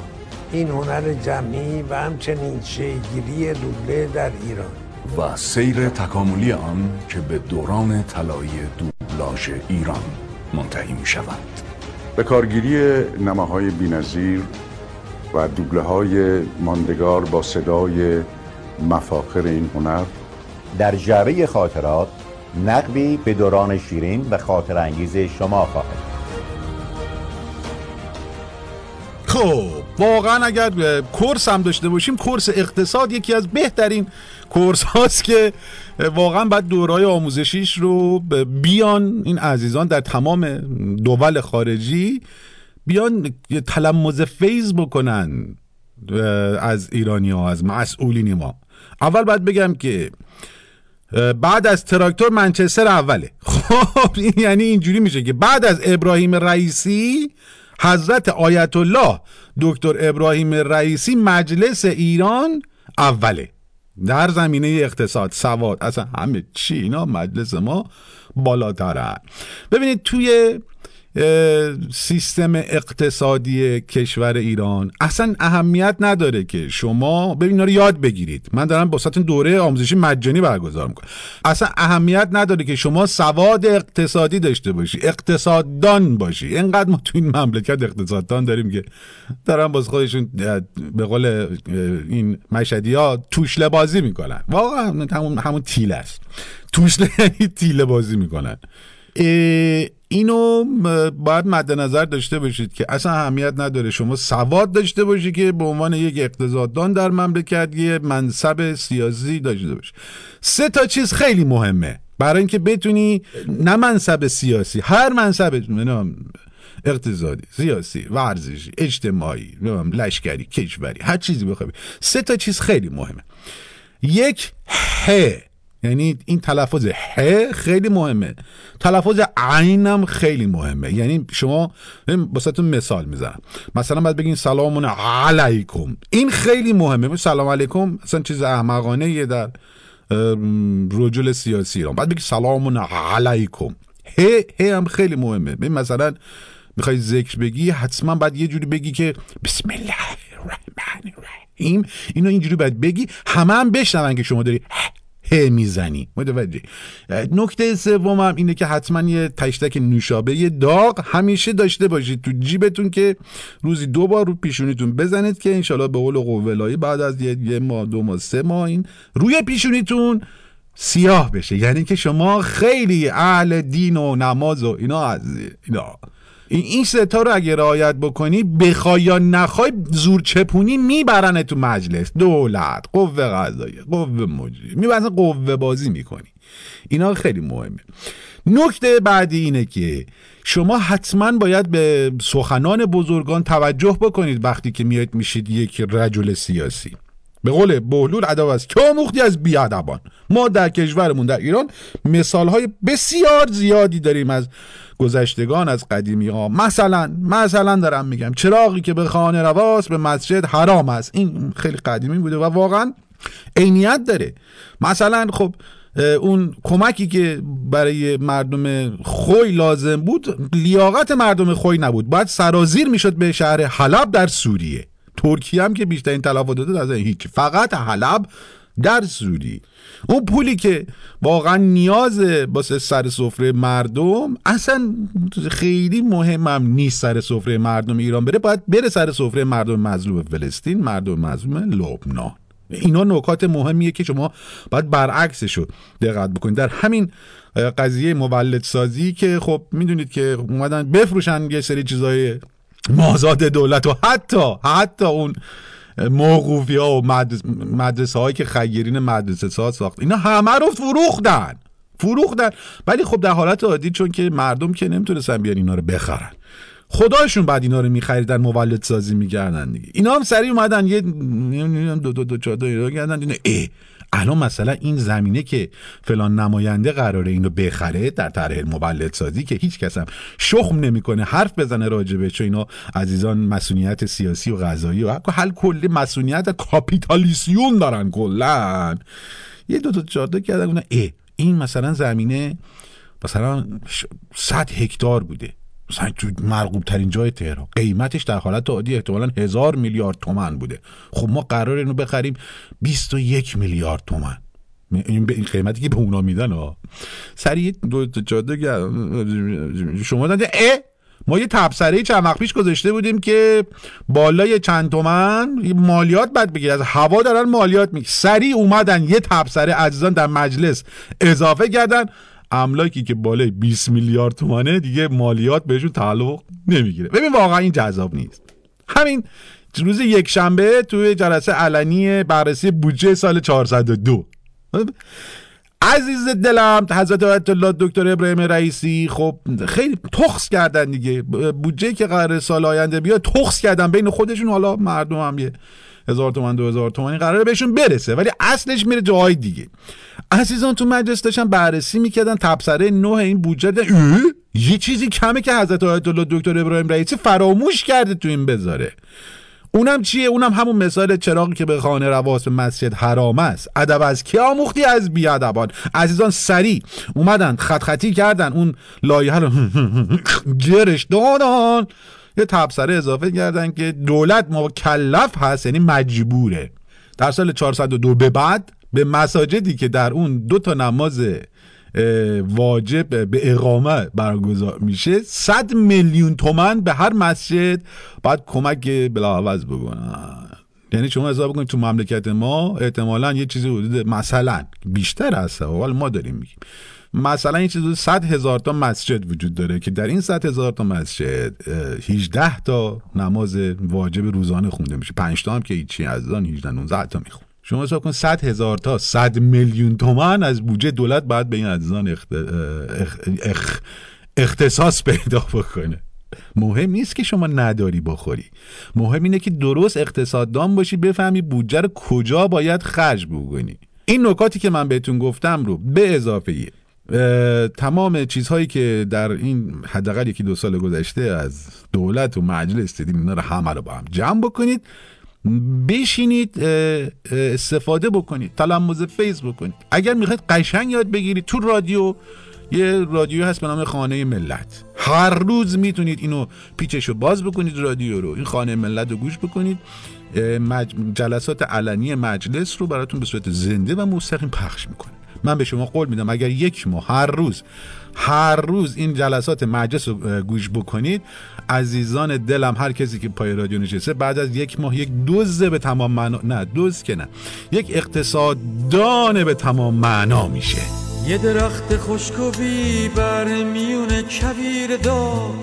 این هنر جمعی و همچنین شیگیری دوبله در ایران. و سیر تکاملی آن که به دوران طلایی دوبلاژ ایران منتهی می شود به کارگیری نماهای بینظیر و دوبله های ماندگار با صدای مفاخر این هنر. در جعبه خاطرات نقبی به دوران شیرین و خاطر انگیز شما خواهد. خب واقعا اگر کورس هم داشته باشیم کورس اقتصاد یکی از بهترین کورس هاست که واقعا بعد دورای آموزشیش رو بیان. این عزیزان در تمام دول خارجی بیان تلمز فیض بکنن از ایرانی ها از مسئولین ما. اول باید بگم که بعد از تراکتور منچستر اوله. خب یعنی اینجوری میشه که بعد از ابراهیم رئیسی حضرت آیت الله دکتر ابراهیم رئیسی مجلس ایران اوله. در زمینه اقتصاد سواد اصلا همه چی اینا مجلس ما بالاتره. ببینید توی سیستم اقتصادی کشور ایران. اصلا اهمیت نداره که شما ببین رو یاد بگیرید. من دارم باساتون دوره آموزشی مجانی برگزار می‌کنم. اصلا اهمیت نداره که شما سواد اقتصادی داشته باشی اقتصاددان باشی. اینقدر ما تو این مملکت اقتصاددان داریم که دارن باز خودشون به قول این مشهدی ها توشله بازی می‌کنن. واقعا همون همون تیله است. توشله یعنی تیله بازی می‌کنن. اینو باید مد نظر داشته باشید که اصلا اهمیت نداره. شما سواد داشته باشی که به عنوان یک اقتصاددان در مملکت یه منصب سیاسی داشته باشی. سه تا چیز خیلی مهمه. برای اینکه بتونی نه منصب سیاسی هر منصب اقتصادی سیاسی ورزشی اجتماعی لشکری کشوری هر چیزی بخوای. سه تا چیز خیلی مهمه. یک ه یعنی این تلفظ ه خیلی مهمه. تلفظ عینم خیلی مهمه. یعنی شما واسهتون مثال می‌زنم. مثلا باید بگین سلام علیکم. این خیلی مهمه. سلام علیکم اصلا چیز احمقانه یه در رجل سیاسی ایران. بعد بگی سلام علیکم. ه ه هم خیلی مهمه. ببین مثلا می‌خوای ذکر بگی حتما باید یه جوری بگی که بسم الله الرحمن الرحیم. اینو اینجوری باید بگی. همه هم بشنون که شما داری می‌زنی. متوجه. نکته سومم اینه که حتما یه تشتک نوشابه داغ همیشه داشته باشید تو جیبتون که روزی دو بار رو پیشونیتون بزنید که انشالله به قول قولایی بعد از یه, یه ماه دو ماه سه ماه این روی پیشونیتون سیاه بشه. یعنی که شما خیلی اهل دین و نماز و اینا از اینا. این ستا رو اگه رعایت بکنی بخوای یا نخوای زور چپونی می‌برن تو مجلس. دولت قوه قضاییه قوه مجری. می‌برن قوه بازی می‌کنی. اینا خیلی مهمه. نکته بعدی اینه که شما حتما باید به سخنان بزرگان توجه بکنید وقتی که میاد میشید یک رجل سیاسی. به قول بهلول ادب است که آموختی از بیادبان؟ ما در کشورمون در ایران مثال های بسیار زیادی داریم از گذشتگان از قدیمی ها. مثلا مثلا دارم میگم. چراغی که به خانه رواست به مسجد حرام است. این خیلی قدیمی بوده و واقعا عینیت داره. مثلا خب اون کمکی که برای مردم خوی لازم بود لیاقت مردم خوی نبود. باید سرازیر می‌شد به شهر حلب در سوریه. ترکیه هم که بیشترین تلفات داده از هیچ فقط حلب در سوری اون پولی که واقعا نیاز واسه سر سفره مردم اصلا خیلی مهمم نیست سر سفره مردم ایران بره باید بره سر سفره مردم مظلوم فلسطین مردم مظلوم لبنان. اینا نکات مهمیه که شما باید برعکسش رو دقت بکنید. در همین قضیه مولد سازی که خب می‌دونید که اومدن بفروشن یه سری چیزای مازاد دولت و حتی حتی اون موقوفی ها و مدرسه هایی که خیرین مدرسه ساز ساخت. اینا همه رو فروختن. فروختن. ولی خب در حالت عادی چون که مردم که نمی‌تونستن بیان اینا رو بخرن. خدایشون بعد اینا رو میخریدن مولد سازی می‌کردن دیگه. اینا هم سریع اومدن یه دو دو دو چهار دو اینا دیدن اه. الان مثلا این زمینه که فلان نماینده قراره اینو بخره در طرح مولد سازی که هیچ کس هم شخم نمی‌کنه حرف بزنه راجبه چون اینا عزیزان مسئولیت سیاسی و قضایی و حل کلی مسئولیت کاپیتالیسیون دارن کلا. یه دو تا چهار تا کردن اه این مثلا زمینه مثلا ش- 100 هکتار بوده. مرغوب ترین جای تهران. قیمتش در حالت عادی احتمالا هزار میلیارد تومن بوده. خب ما قرار اینو بخریم 21 میلیارد تومن این به این قیمتی که به اونا میدن ها سریع دو جاده شما دادن اه؟ ما یه تبصره چند وقت پیش گذاشته بودیم که بالای چند تومن مالیات بد بگیر. از هوا دارن مالیات می سریع اومدن یه تبصره عزیزان در مجلس اضافه کردن. املاکی که بالای 20 میلیارد تومنه دیگه مالیات بهشون تعلق نمی‌گیره. ببین واقعا این جذاب نیست. همین روز یک شنبه توی جلسه علنی بررسی بودجه سال 402 عزیز دلم حضرت آیت الله دکتر ابراهیم رئیسی خب خیلی تخص کردن دیگه. بودجه که قرار سال آینده بیاد تخص کردن بین خودشون. حالا مردم هم یه هزار تومن دو هزار تومنی قراره بهشون برسه ولی اصلش میره جای دیگه. عزیزان تو مجلس داشتن بررسی می‌کردن تبصره نه این بودجه؟ یه چیزی کمه که حضرت آیت الله دکتر ابراهیم رئیسی فراموش کرده تو این بذاره. اونم چیه؟ اونم همون مثال چراغی که به خانه رواس به مسجد حرام است. ادب از کی آموختی؟ از بیادبان. عزیزان سریع. اومدن خط خطی کردن. اون لایه رو جرش دادن. یه تبصره اضافه کردن که دولت مکلف هست یعنی مجبوره. در سال 402 به بعد به مساجدی که در اون دو تا نماز واجب به اقامه برگزار میشه 100 میلیون تومن به هر مسجد باید کمک بلاعوض بکنن. یعنی شما حساب بکنید تو مملکت ما احتمالا یه چیزی حدود مثلا بیشتر هست ولی ما داریم میگیم. مثلا چیزی حدود 100 هزار تا مسجد وجود داره که در این 100 هزار تا مسجد اه، 18 تا نماز واجب روزانه خونده میشه. 5 تا هم که هیچی از آن 18 19 تا میخون شما حساب کن 100 هزار تا 100 میلیون تومن از بودجه دولت باید به این عزیزان اخت... اخ... اخ... اختصاص پیدا بکنه. مهم نیست که شما نداری بخوری. مهم اینه که درست اقتصاددان باشی بفهمی بودجه رو کجا باید خرج بکنی. این نکاتی که من بهتون گفتم رو به اضافه تمام چیزهایی که در این حداقل یکی دو سال گذشته از دولت و مجلس دیدیم اینا رو همه رو با هم جمع بکنید بشینید استفاده بکنید تلموز فیض بکنید. اگر می‌خواید قشنگ یاد بگیرید تو رادیو یه رادیو هست به نام خانه ملت. هر روز می‌تونید اینو پیچش رو باز بکنید رادیو رو این خانه ملت رو گوش بکنید. جلسات علنی مجلس رو براتون به صورت زنده و مستقیم پخش می‌کنه. من به شما قول میدم اگر یک ماه هر روز هر روز این جلسات مجلس رو گوش بکنید عزیزان دلم هر کسی که پای رادیو نشسته بعد از یک ماه یک دوز به تمام معنا نه دوز که نه یک اقتصاددان به تمام معنا میشه. یه درخت خشک و بی بر میون کویر دار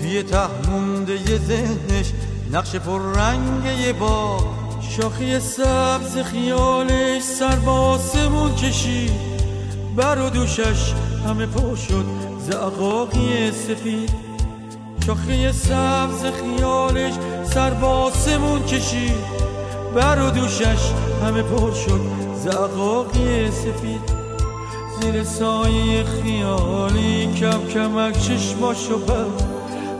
توی ته مونده یه ذهنش نقش پر رنگ یه با شاخی سبز خیالش سر با آسمون کشید. بر و دوشش همه پر شد زعقاقی سفید. شاخه سبز خیالش سر با آسمون کشید. بر و دوشش همه پر شد زعقاقی سفید. زیر سایه خیالی کم کمک چشماشو بست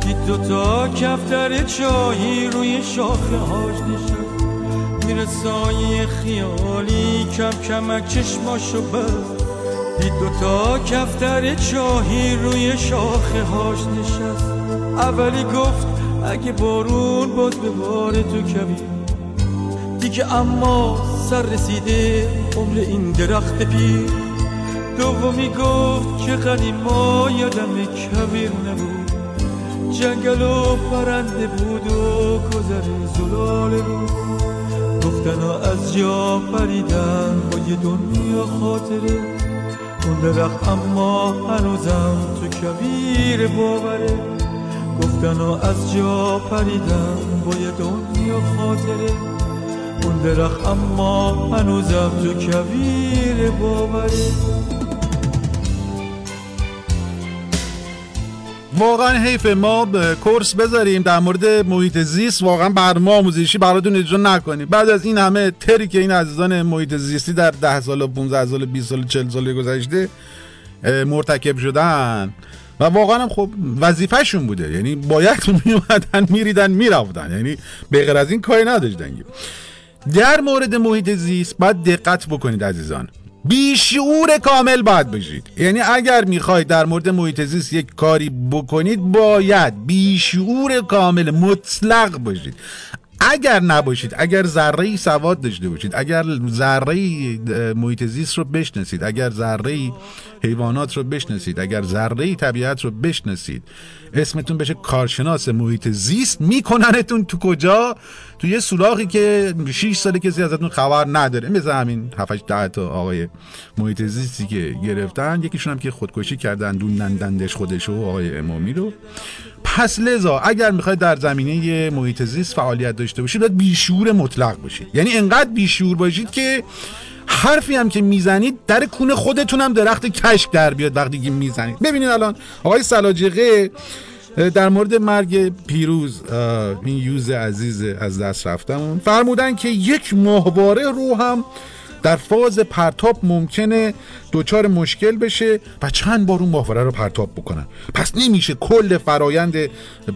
دید دوتا کفتر چایی روی شاخه هاش نشست. زیر سایه خیالی کم کمک چشماشو بست دید دوتا کفتر چاهی روی شاخه هاش نشست. اولی گفت اگه بارون باز به بار تو کبیر دیگه اما سر رسیده عمر این درخت پیر. دومی گفت که قدیما یادم کبیر نبود. جنگل و پرنده بود و گذر زلال بود گفتن و از جا پریدن با یه دنیا خاطره. اون درخت اما هنوزم تو کویر باوره. گفتن و از جا پریدن با یه دنیا خاطره. اون درخت اما هنوزم تو کویر باوره. واقعا حیف ما کورس بذاریم در مورد محیط زیست. واقعا برنامه آموزشی براتون اجرا نکنیم. بعد از این همه تری که این عزیزان محیط زیستی در 10 سال و 15 سال و 20 سال و 40 سال گذشته مرتکب شدن. و واقعا هم خب وظیفهشون بوده. یعنی باید میومدن میریدن می‌رفتن. یعنی به غیر از این کاری نداشتن. در مورد محیط زیست باید دقت بکنید عزیزان. بیشعور کامل باید باشید یعنی اگر می‌خواید در مورد محیط زیست یک کاری بکنید باید بیشعور کامل مطلق باشید. اگر نباشید اگر ذره سواد داشته باشید اگر ذره محیط زیست رو بشناسید اگر ذره حیوانات رو بشناسید اگر ذره طبیعت رو بشناسید اسمتون بشه کارشناس محیط زیست. میکننتون تو کجا؟ تو یه سوراخی که 6 ساله کسی ازتون خبر نداره. مثل همین 7 ده تا آقای محیط زیستی که گرفتن. یکیشون هم که خودکشی کردن دوندندش خودشو آقای امامی رو. پس لذا اگر می‌خواید در زمینه محیط زیست فعالیت داشته باشید باید بیشعور مطلق باشید. یعنی انقدر بیشعور باشید که حرفی هم که می‌زنید در کونه خودتون هم درخت کشک در بیاد وقتی می‌زنید. ببینید الان آقای سلاجقه در مورد مرگ پیروز این یوز عزیز از دست رفتمون فرمودن که یک ماهواره رو هم در فاز پرتاب ممکنه دچار مشکل بشه و چند بار اون ماهواره رو پرتاب بکنن. پس نمیشه کل فرایند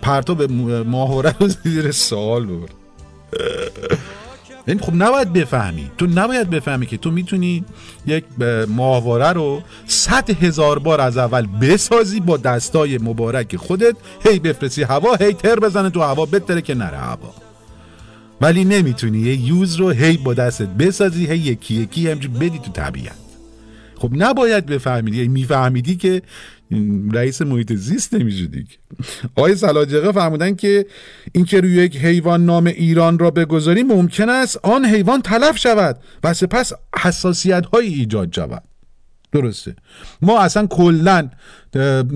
پرتاب ماهواره رو زیر سوال برد. یعنی خب نباید بفهمی. تو نباید بفهمی که تو می‌تونی یک ماهواره رو صد هزار بار از اول بسازی با دستای مبارک خودت. هی بفرستی هوا هی تر بزنه تو هوا بتره که نره هوا. ولی نمی‌تونی. یه یوز رو هی با دستت بسازی هی یکی یکی همجور بدی تو طبیعت. خب نباید بفهمیدی یعنی میفهمیدی که رئیس محیط زیست نمی‌شدی آقای سلاجقه فرمودن که اینکه روی یک حیوان نام ایران را بگذاری ممکن است آن حیوان تلف شود و سپس حساسیت های ایجاد شود. درسته. ما اصلا کلا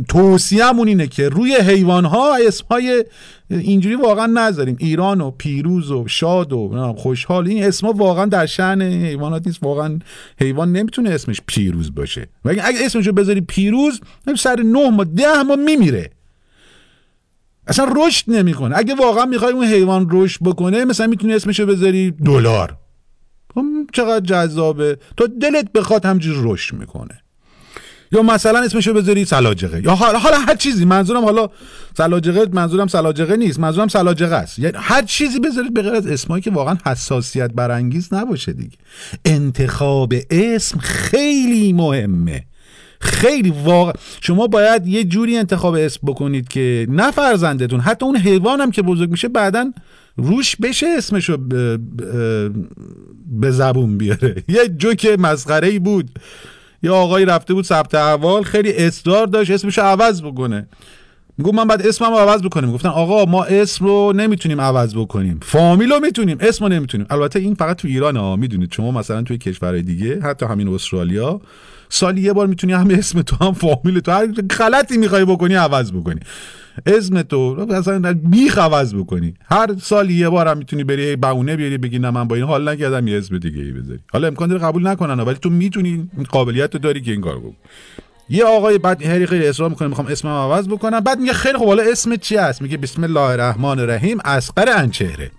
توصیهمون اینه که روی حیوان ها اسم های اینجوری واقعا نذاریم. ایران و پیروز و شاد و خوشحال این اسما واقعا در شأن حیوانات نیست. واقعا حیوان نمی‌تونه اسمش پیروز باشه. و اگه اسمشو بذاری پیروز سر نه ما ده ما میمیره. اصلا رشد نمی‌کنه. اگه واقعا می‌خوای اون حیوان رشد بکنه مثلا می‌تونی اسمشو بذاری دلار. چقدر جذابه. تا دلت بخواد همجور رشد می‌کنه. یا مثلا اسمشو بذاری سلاجقه. یا حالا, حالا هر چیزی. منظورم حالا سلاجقه منظورم سلاجقه نیست. منظورم سلاجقه است. یعنی هر چیزی بذارید به غیر از اسمایی که واقعا حساسیت برانگیز نباشه دیگه. انتخاب اسم خیلی مهمه. خیلی واقع. شما باید یه جوری انتخاب اسم بکنید که نه فرزندتون حتی اون حیوان هم که بزرگ میشه بعدا روش بشه اسمشو به زبون بیاره. یه جوک مسخره ای بود. یه آقایی رفته بود ثبت احوال خیلی اصرار داشت اسمشو عوض بکنه. میگو من بعد اسممو عوض بکنیم گفتن آقا ما اسم رو نمی‌تونیم عوض بکنیم. فامیل رو می‌تونیم اسم رو نمی‌تونیم. البته این فقط تو ایران ها می‌دونید. شما مثلا توی کشورهای دیگه حتی همین استرالیا سالی یه بار می‌تونی هم اسم تو هم فامیل تو هر غلطی می‌خوای بکنی عوض بکنی. اسم تو مثلا بیخ عوض بکنی. هر سال یه بار هم می‌تونی بری بهونه بیاری بگی نه من با این حال نکردم یه اسم دیگه ای بذاری. حالا امکان داره قبول نکنن ولی تو می‌تونی قابلیت رو داری که این کارو بکنی. یه آقای بعد هری خیلی اصرار می‌کنه می‌خوام اسمم عوض بکنم. بعد میگه خیلی خب حالا اسم چی هست؟ میگه بسم الله الرحمن الرحیم اسقر انچهره.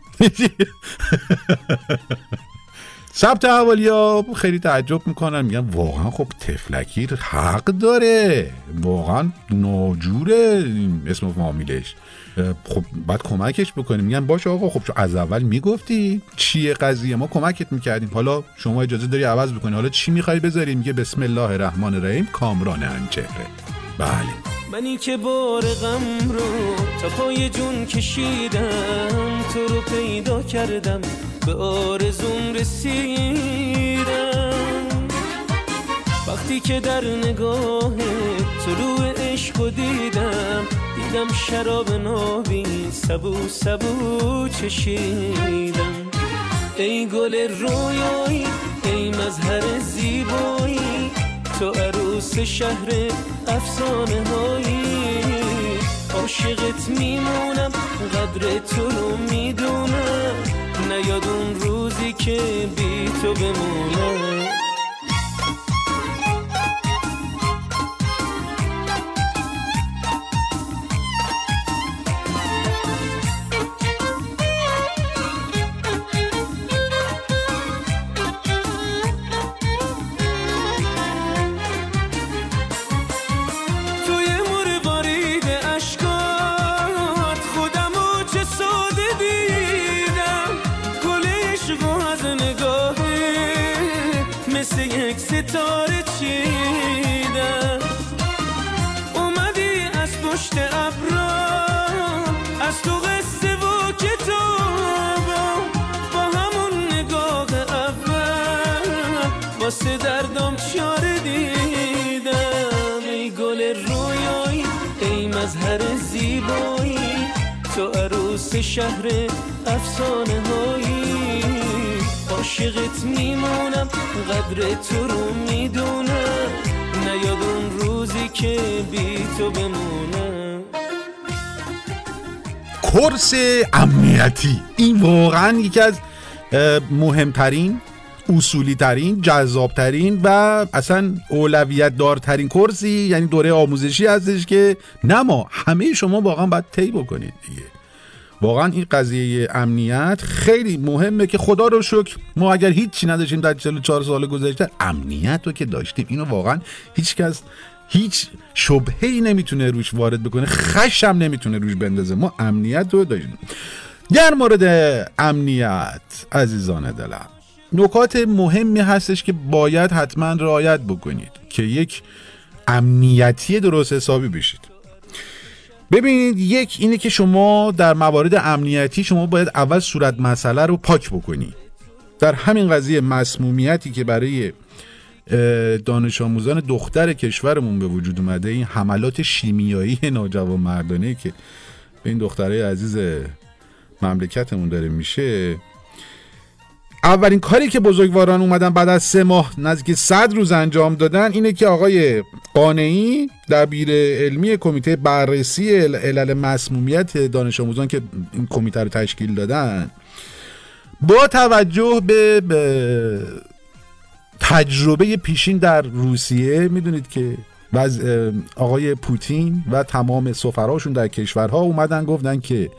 ثبت اولیا خیلی تعجب می‌کنن میگن واقعا خب تفلکی حق داره. واقعا ناجوره اسم فامیلش. خب بعد کمکش بکنیم. میگن باشه آقا خب از اول می‌گفتی چیه قضیه؟ ما کمکت می‌کردیم. حالا شما اجازه داری عوض بکنی. حالا چی می‌خوای بذاری؟ میگه بسم الله الرحمن الرحیم کامران انچهره بله. منی که بار غم رو تا پای جون کشیدم تو رو پیدا کردم به آرزوم رسیدم. وقتی که در نگاه طلوع عشق دیدم دیدم شراب نابی سبو سبو چشیدم. ای گل رویایی ای مظهر زیبایی تو عروس شهر افسانه هایی. عاشقت میمونم قدر تو رو می‌دونم نیاد اون روزی که بی تو بمونم. عروس شهر افسانه هایی. عاشقت میمونم قدر تو رو می‌دونم. نیاد اون روزی که بی تو بمونم. کورس امنیتی. این واقعا یکی از مهمترین اصولی ترین جذاب ترین و اصلا اولویت دارترین کورسی یعنی دوره آموزشی هستش که نما همه شما واقعا باید طی بکنید دیگه. واقعا این قضیه امنیت خیلی مهمه که خدا رو شکر ما اگر هیچی نداشتیم در 44 سال گذشته امنیت رو که داشتیم. اینو واقعا هیچ کس هیچ شبهه نمی‌تونه روش وارد بکنه خشم نمی‌تونه روش بندازه. ما امنیت رو داشتیم. در مورد امنیت عزیزان دلم نکات مهمی هستش که باید حتما رعایت بکنید که یک امنیتی درست حسابی بشید. ببینید یک اینه که شما در موارد امنیتی شما باید اول صورت مسئله رو پاک بکنی. در همین قضیه مسمومیتی که برای دانش آموزان دختر کشورمون به وجود اومده این حملات شیمیایی ناجوان مردانه که به این دخترای عزیز مملکتمون داره میشه اولین کاری که بزرگواران اومدن بعد از سه ماه نزدیک صد روز انجام دادن اینه که آقای قانعی دبیر علمی کمیته بررسی عل- علل مسمومیت دانش آموزان که این کمیته رو تشکیل دادن با توجه به, به تجربه پیشین در روسیه می‌دونید که وز آقای پوتین و تمام سفراشون در کشورها اومدن گفتن که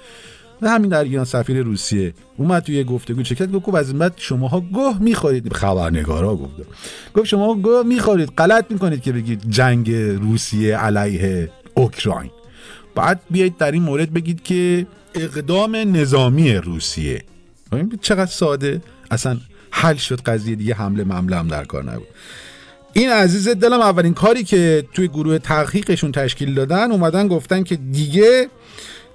و همین در سفیر روسیه اومد توی گفتگو چکت گفت از این بعد شماها گوه می‌خورید. خبرنگارا گفت. گفت شما گوه می‌خورید. غلط می‌کنید که بگید جنگ روسیه علیه اوکراین. بعد بیایید در این مورد بگید که اقدام نظامی روسیه. چقدر ساده. اصلا حل شد قضیه دیگه حمله ممله هم در کار نبود. این عزیز دلم اولین کاری که توی گروه تحقیقشون تشکیل دادن اومدن گفتن که دیگه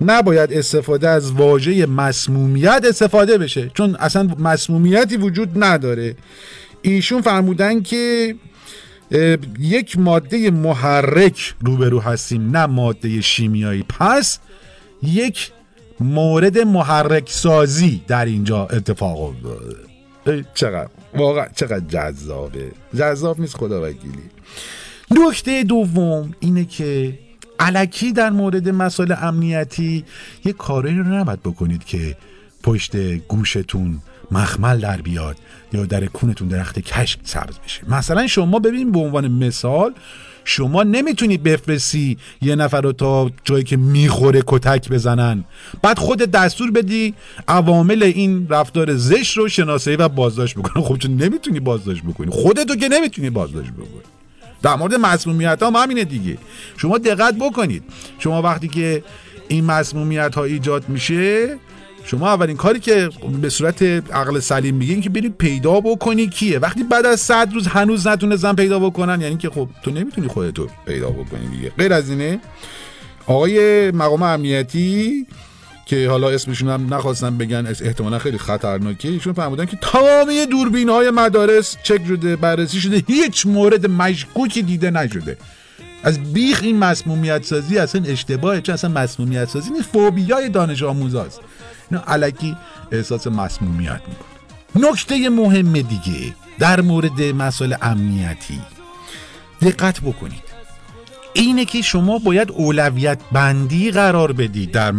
نباید استفاده از واژه مسمومیت استفاده بشه چون اصلا مسمومیتی وجود نداره. ایشون فرمودن که یک ماده محرک روبرو هستیم نه ماده شیمیایی. پس یک مورد محرک سازی در اینجا اتفاق افتاده. چقدر واقعا چقدر جذابه. جذاب نیست خدا وکیلی نکته دوم اینه که علکی در مورد مسائل امنیتی یه کاری رو نباید بکنید که پشت گوشتون مخمل در بیاد یا در کونتون درخت کشک سبز بشه. مثلا شما ببین به عنوان مثال شما نمی‌تونی بفرستی یه نفر رو تا جایی که می‌خوره کتک بزنن. بعد خود دستور بدی عوامل این رفتار زشت رو شناسایی و بازداشت بکنه خب چون نمی‌تونی بازداشت بکنی. خودتو که نمی‌تونی بازداشت بکنی. در مورد مسمومیت هم همینه دیگه. شما دقت بکنید. شما وقتی که این مسمومیت ها ایجاد میشه شما اولین کاری که به صورت عقل سلیم میگین که برید پیدا بکنی کیه؟ وقتی بعد از صد روز هنوز نتونستن پیدا بکنن یعنی که خب تو نمی‌تونی خودتو پیدا بکنی دیگه. غیر از اینه آقای مقام امنیتی که حالا اسمشون هم نخواستن بگن احتمالا خیلی خطرناکه ایشون فهمیدن که تمامی دوربین های مدارس چک شده بررسی شده هیچ مورد مشکوکی دیده نشده. از بیخ این مسمومیت سازی اصلا اشتباهه چون اصلا مسمومیت سازی این فوبیای دانش آموزاست. اینا علکی احساس مسمومیت می‌کنه. نکته مهم دیگه در مورد مسائل امنیتی. دقت بکنید. اینه که شما باید اولویت بندی قرار بدید در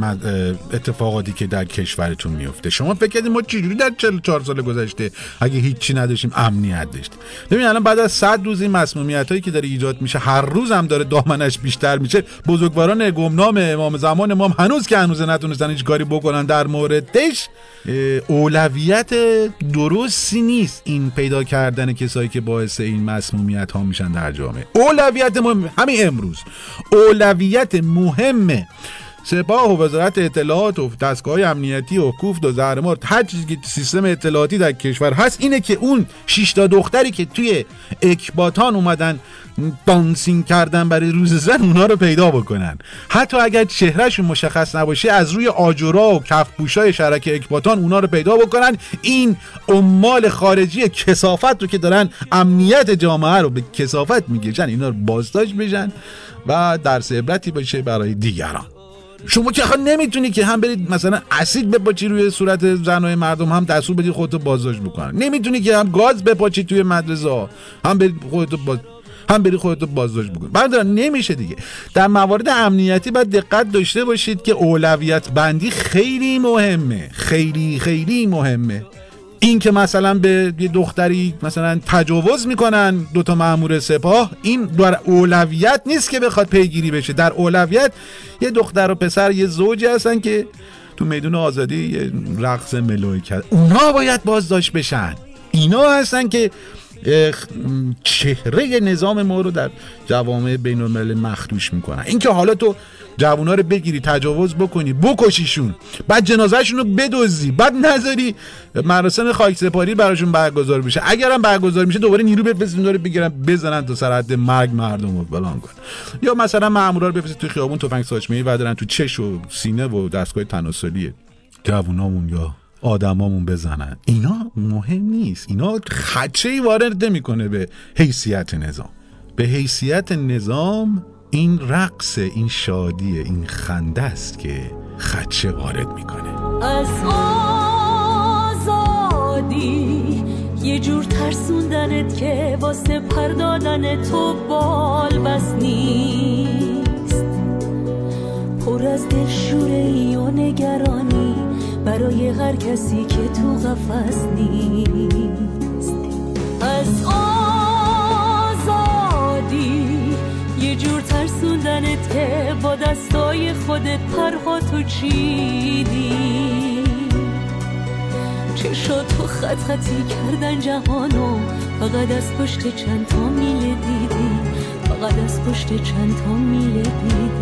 اتفاقاتی که در کشورتون میفته. شما فکر کردید ما چجوری در 44 سال گذشته اگه هیچی نداشتیم امنیت داشتیم. ببین الان بعد از 100 روز این مسمومیت هایی که داره ایجاد میشه هر روز هم داره دامنش بیشتر میشه. بزرگواران گمنام امام زمان ما هنوز که هنوز نتونستن هیچ کاری بکنن در موردش اولویت درستی نیست این پیدا کردن کسایی که باعث این مسمومیت ها میشن در جامعه. اولویت ما همین اولویت مهمه سپاه و وزارت اطلاعات و دستگاه امنیتی و کوفت و زهرمار هر چیزی که سیستم اطلاعاتی در کشور هست. اینه که اون شیشتا دختری که توی اکباتان اومدن دانسینگ کردن برای روز زن اونا رو پیدا بکنن. حتی اگر چهرهشون مشخص نباشه از روی آجورا و کفپوشای شرک اکباتان اونا رو پیدا بکنن. این عمال خارجی کسافت رو که دارن امنیت جامعه رو به کسافت می‌گیرن اینا رو بازداشت بشن و درس عبرتی باشه برای دیگران. شما که نمی‌تونی که هم برید مثلا اسید بپاچی روی صورت زنای مردم هم دستور بدی خودتو بازداشت بکنن. نمی‌تونی که هم گاز بپاچی توی مدرسه هم برید خودتو باز هم بری خودتو بازداشت بکن. برادران نمیشه دیگه. در موارد امنیتی باید دقت داشته باشید که اولویت بندی خیلی مهمه. خیلی خیلی مهمه. این که مثلا به یه دختری مثلا تجاوز می‌کنن دوتا مامور سپاه این در اولویت نیست که بخواد پیگیری بشه. در اولویت یه دختر و پسر یه زوجی هستن که تو میدون آزادی یه رقص ملوی کرد. اونا باید بازداشت بشن. اینا هستن که چهره نظام ما رو در جوامع بین الملل مخدوش می‌کنن. اینکه حالا تو جوونا رو بگیری تجاوز بکنی بکشیشون بعد جنازهشون رو بدزدی بعد نذاری مراسم خاک سپاری براشون برگزار بشه. اگرم برگزار میشه دوباره نیرو بفرستین داره بگیرن بزنن تا سر حد مرگ مردم رو فلان کن یا مثلا مامورا رو بفرستین تو خیابون تفنگ ساچمه و دارن تو چش و سینه و دستگاه تناسلی جوونامون یا آدمامون بزنن. اینا مهم نیست. اینا خدچه ای وارد نمی‌کنه به حیثیت نظام. به حیثیت نظام این رقص این شادی این خنده است که خدچه وارد می‌کنه. از آزادی یه جور ترسوندنت که واسه پردادن تو بال بس نیست. پر از دلشوره و نگرانی. برای هر کسی که تو قفس نیست. از آزادی یه جور ترسوندنت که با دستای خودت پرها تو چیدی. چشا تو خط خطی کردن جهانو فقط از پشت چند تا میله دیدی. فقط از پشت چند تا میله دیدی.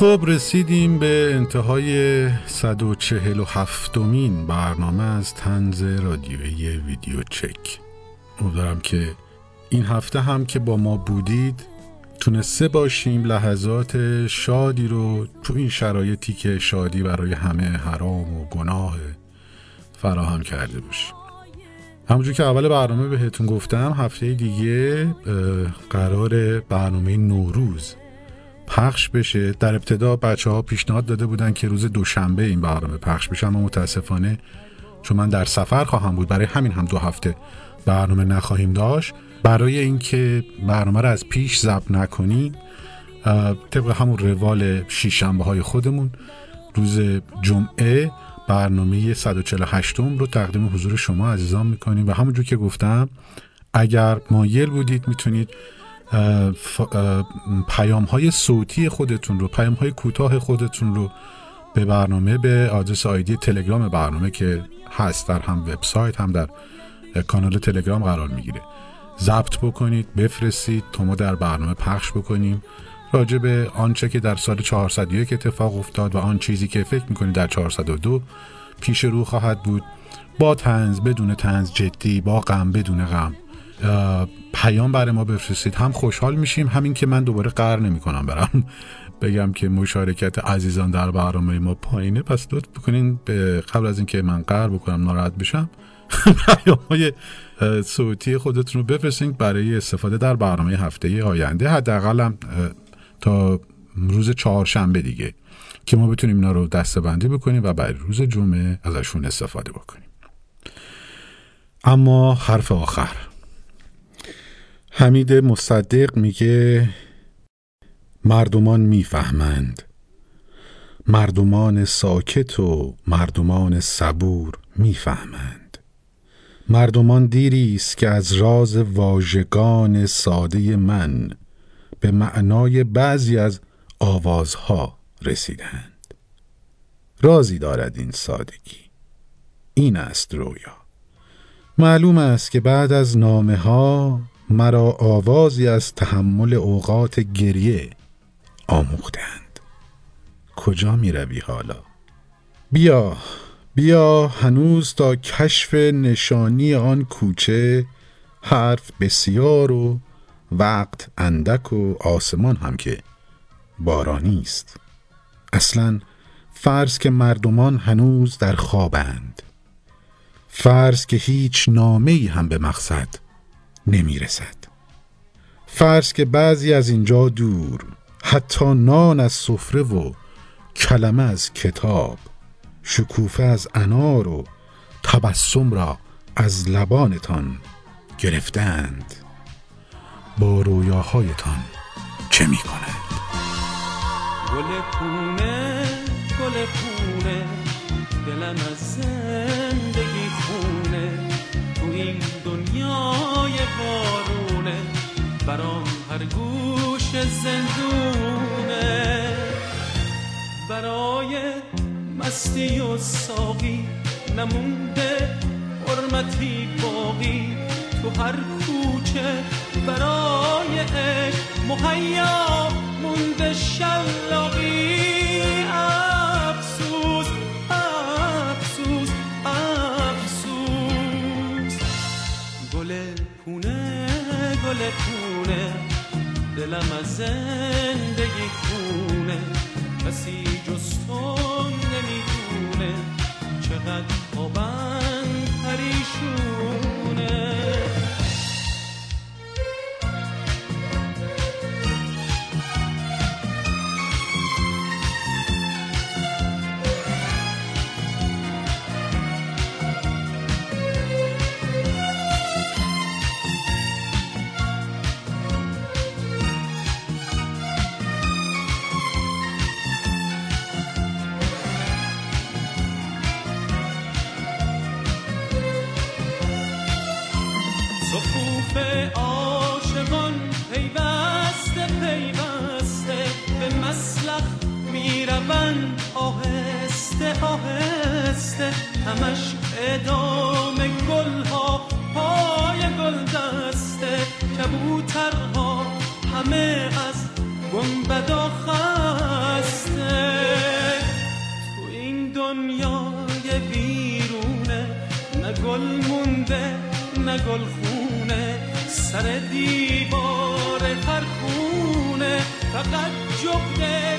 خب رسیدیم به انتهای 147 مین برنامه از تنز رادیویی ویدیو چک. امیدوارم که این هفته هم که با ما بودید تونسته باشیم لحظات شادی رو تو این شرایطی که شادی برای همه حرام و گناه فراهم کرده باشیم. همونجور که اول برنامه بهتون گفتم هفته دیگه قرار برنامه نوروز پخش بشه. در ابتدا بچه ها پیشنهاد داده بودن که روز دوشنبه این برنامه پخش بشه اما متاسفانه چون من در سفر خواهم بود برای همین هم دو هفته برنامه نخواهیم داشت. برای اینکه برنامه رو از پیش ضبط نکنیم طبق همون روال شیشنبه های خودمون روز جمعه برنامه 148 رو تقدیم حضور شما عزیزان می‌کنیم. و همونجور که گفتم اگر مایل بودید می‌تونید پیام های صوتی خودتون رو پیام های کوتاه خودتون رو به برنامه به آدرس آیدی تلگرام برنامه که هست در هم وبسایت هم در کانال تلگرام قرار می‌گیره. ضبط بکنید بفرستید تا ما در برنامه پخش بکنیم. راجع به آنچه که در سال 401 اتفاق افتاد و آن چیزی که فکر می‌کنید در 402 پیش رو خواهد بود. با تنز بدون تنز جدی با غم بدون غم. پیام برای ما بفرستید. هم خوشحال میشیم همین که من دوباره قهر نمی‌کنم برم بگم که مشارکت عزیزان در برنامه ما پایینه. پس لطف بکنین به قبل از اینکه من قهر بکنم ناراحت بشم پیام های صوتی خودتون رو بفرستید برای استفاده در برنامه هفته آینده. حداقل تا روز چهارشنبه دیگه که ما بتونیم اینا رو دستبندی بکنیم و برای روز جمعه ازشون استفاده بکنیم. اما حرف آخر. حمید مصدق میگه مردمان می‌فهمند. مردمان ساکت و مردمان صبور می‌فهمند. مردمان دیری است که از راز واژگان ساده من به معنای بعضی از آوازها رسیدند. رازی دارد این سادگی. این است رویا. معلوم است که بعد از نامه ها مرا آوازی از تحمل اوقات گریه آموختند. کجا می روی حالا؟ بیا بیا هنوز تا کشف نشانی آن کوچه حرف بسیار و وقت اندک و آسمان هم که بارانی است. اصلا فرض که مردمان هنوز در خوابند. فرض که هیچ نامه هم به مقصد نمی رسد فرض که بعضی از اینجا دور حتی نان از سفره و کلمه از کتاب شکوفه از انار و تبسم را از لبانتان گرفتند با رویاهایتان چه می کنند گل پونه گل پونه دلم از زندگی خونه. تو این بارونه برام هر گوش زندونه. برای مستی و ساقی نمونده حرمتی باقی. تو هر کوچه برای عشق مهیا مونده شلاقی. پونه دلم از زندگی خونه. کسی جز تو نمی‌دونه چقدر خوابم پریشونه. می‌روند آهسته آهسته همش ادامه گلها پای گل دسته کبوترها همه از گنبدا خسته تو این دنیای بیرونه نه گل مونده نه گل خونه سر دیوار هر خونه فقط جغده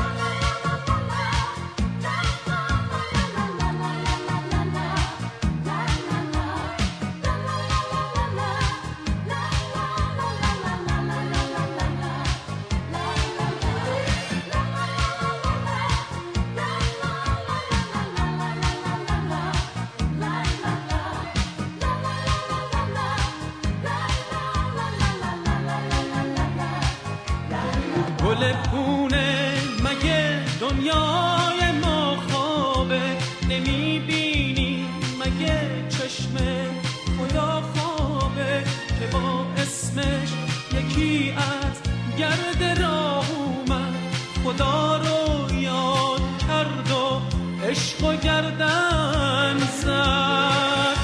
عشق و گردن زد.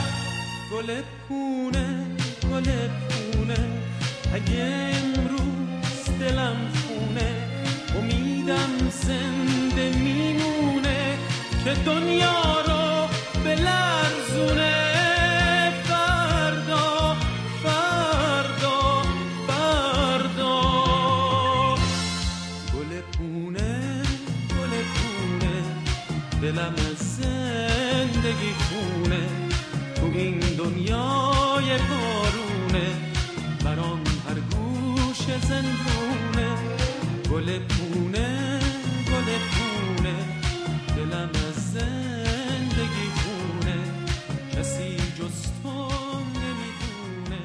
گل پونه گل پونه اگه امروز دلم خونه امیدم زنده میمونه. که دنیا گوش زندونه گل پونه گل پونه دلم از زندگی خونه کسی جز تو نمیدونه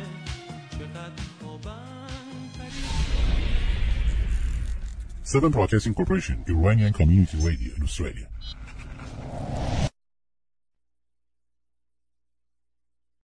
چقدر خوابم Seven Broadcasting Corporation, Iranian Community Radio in Australia.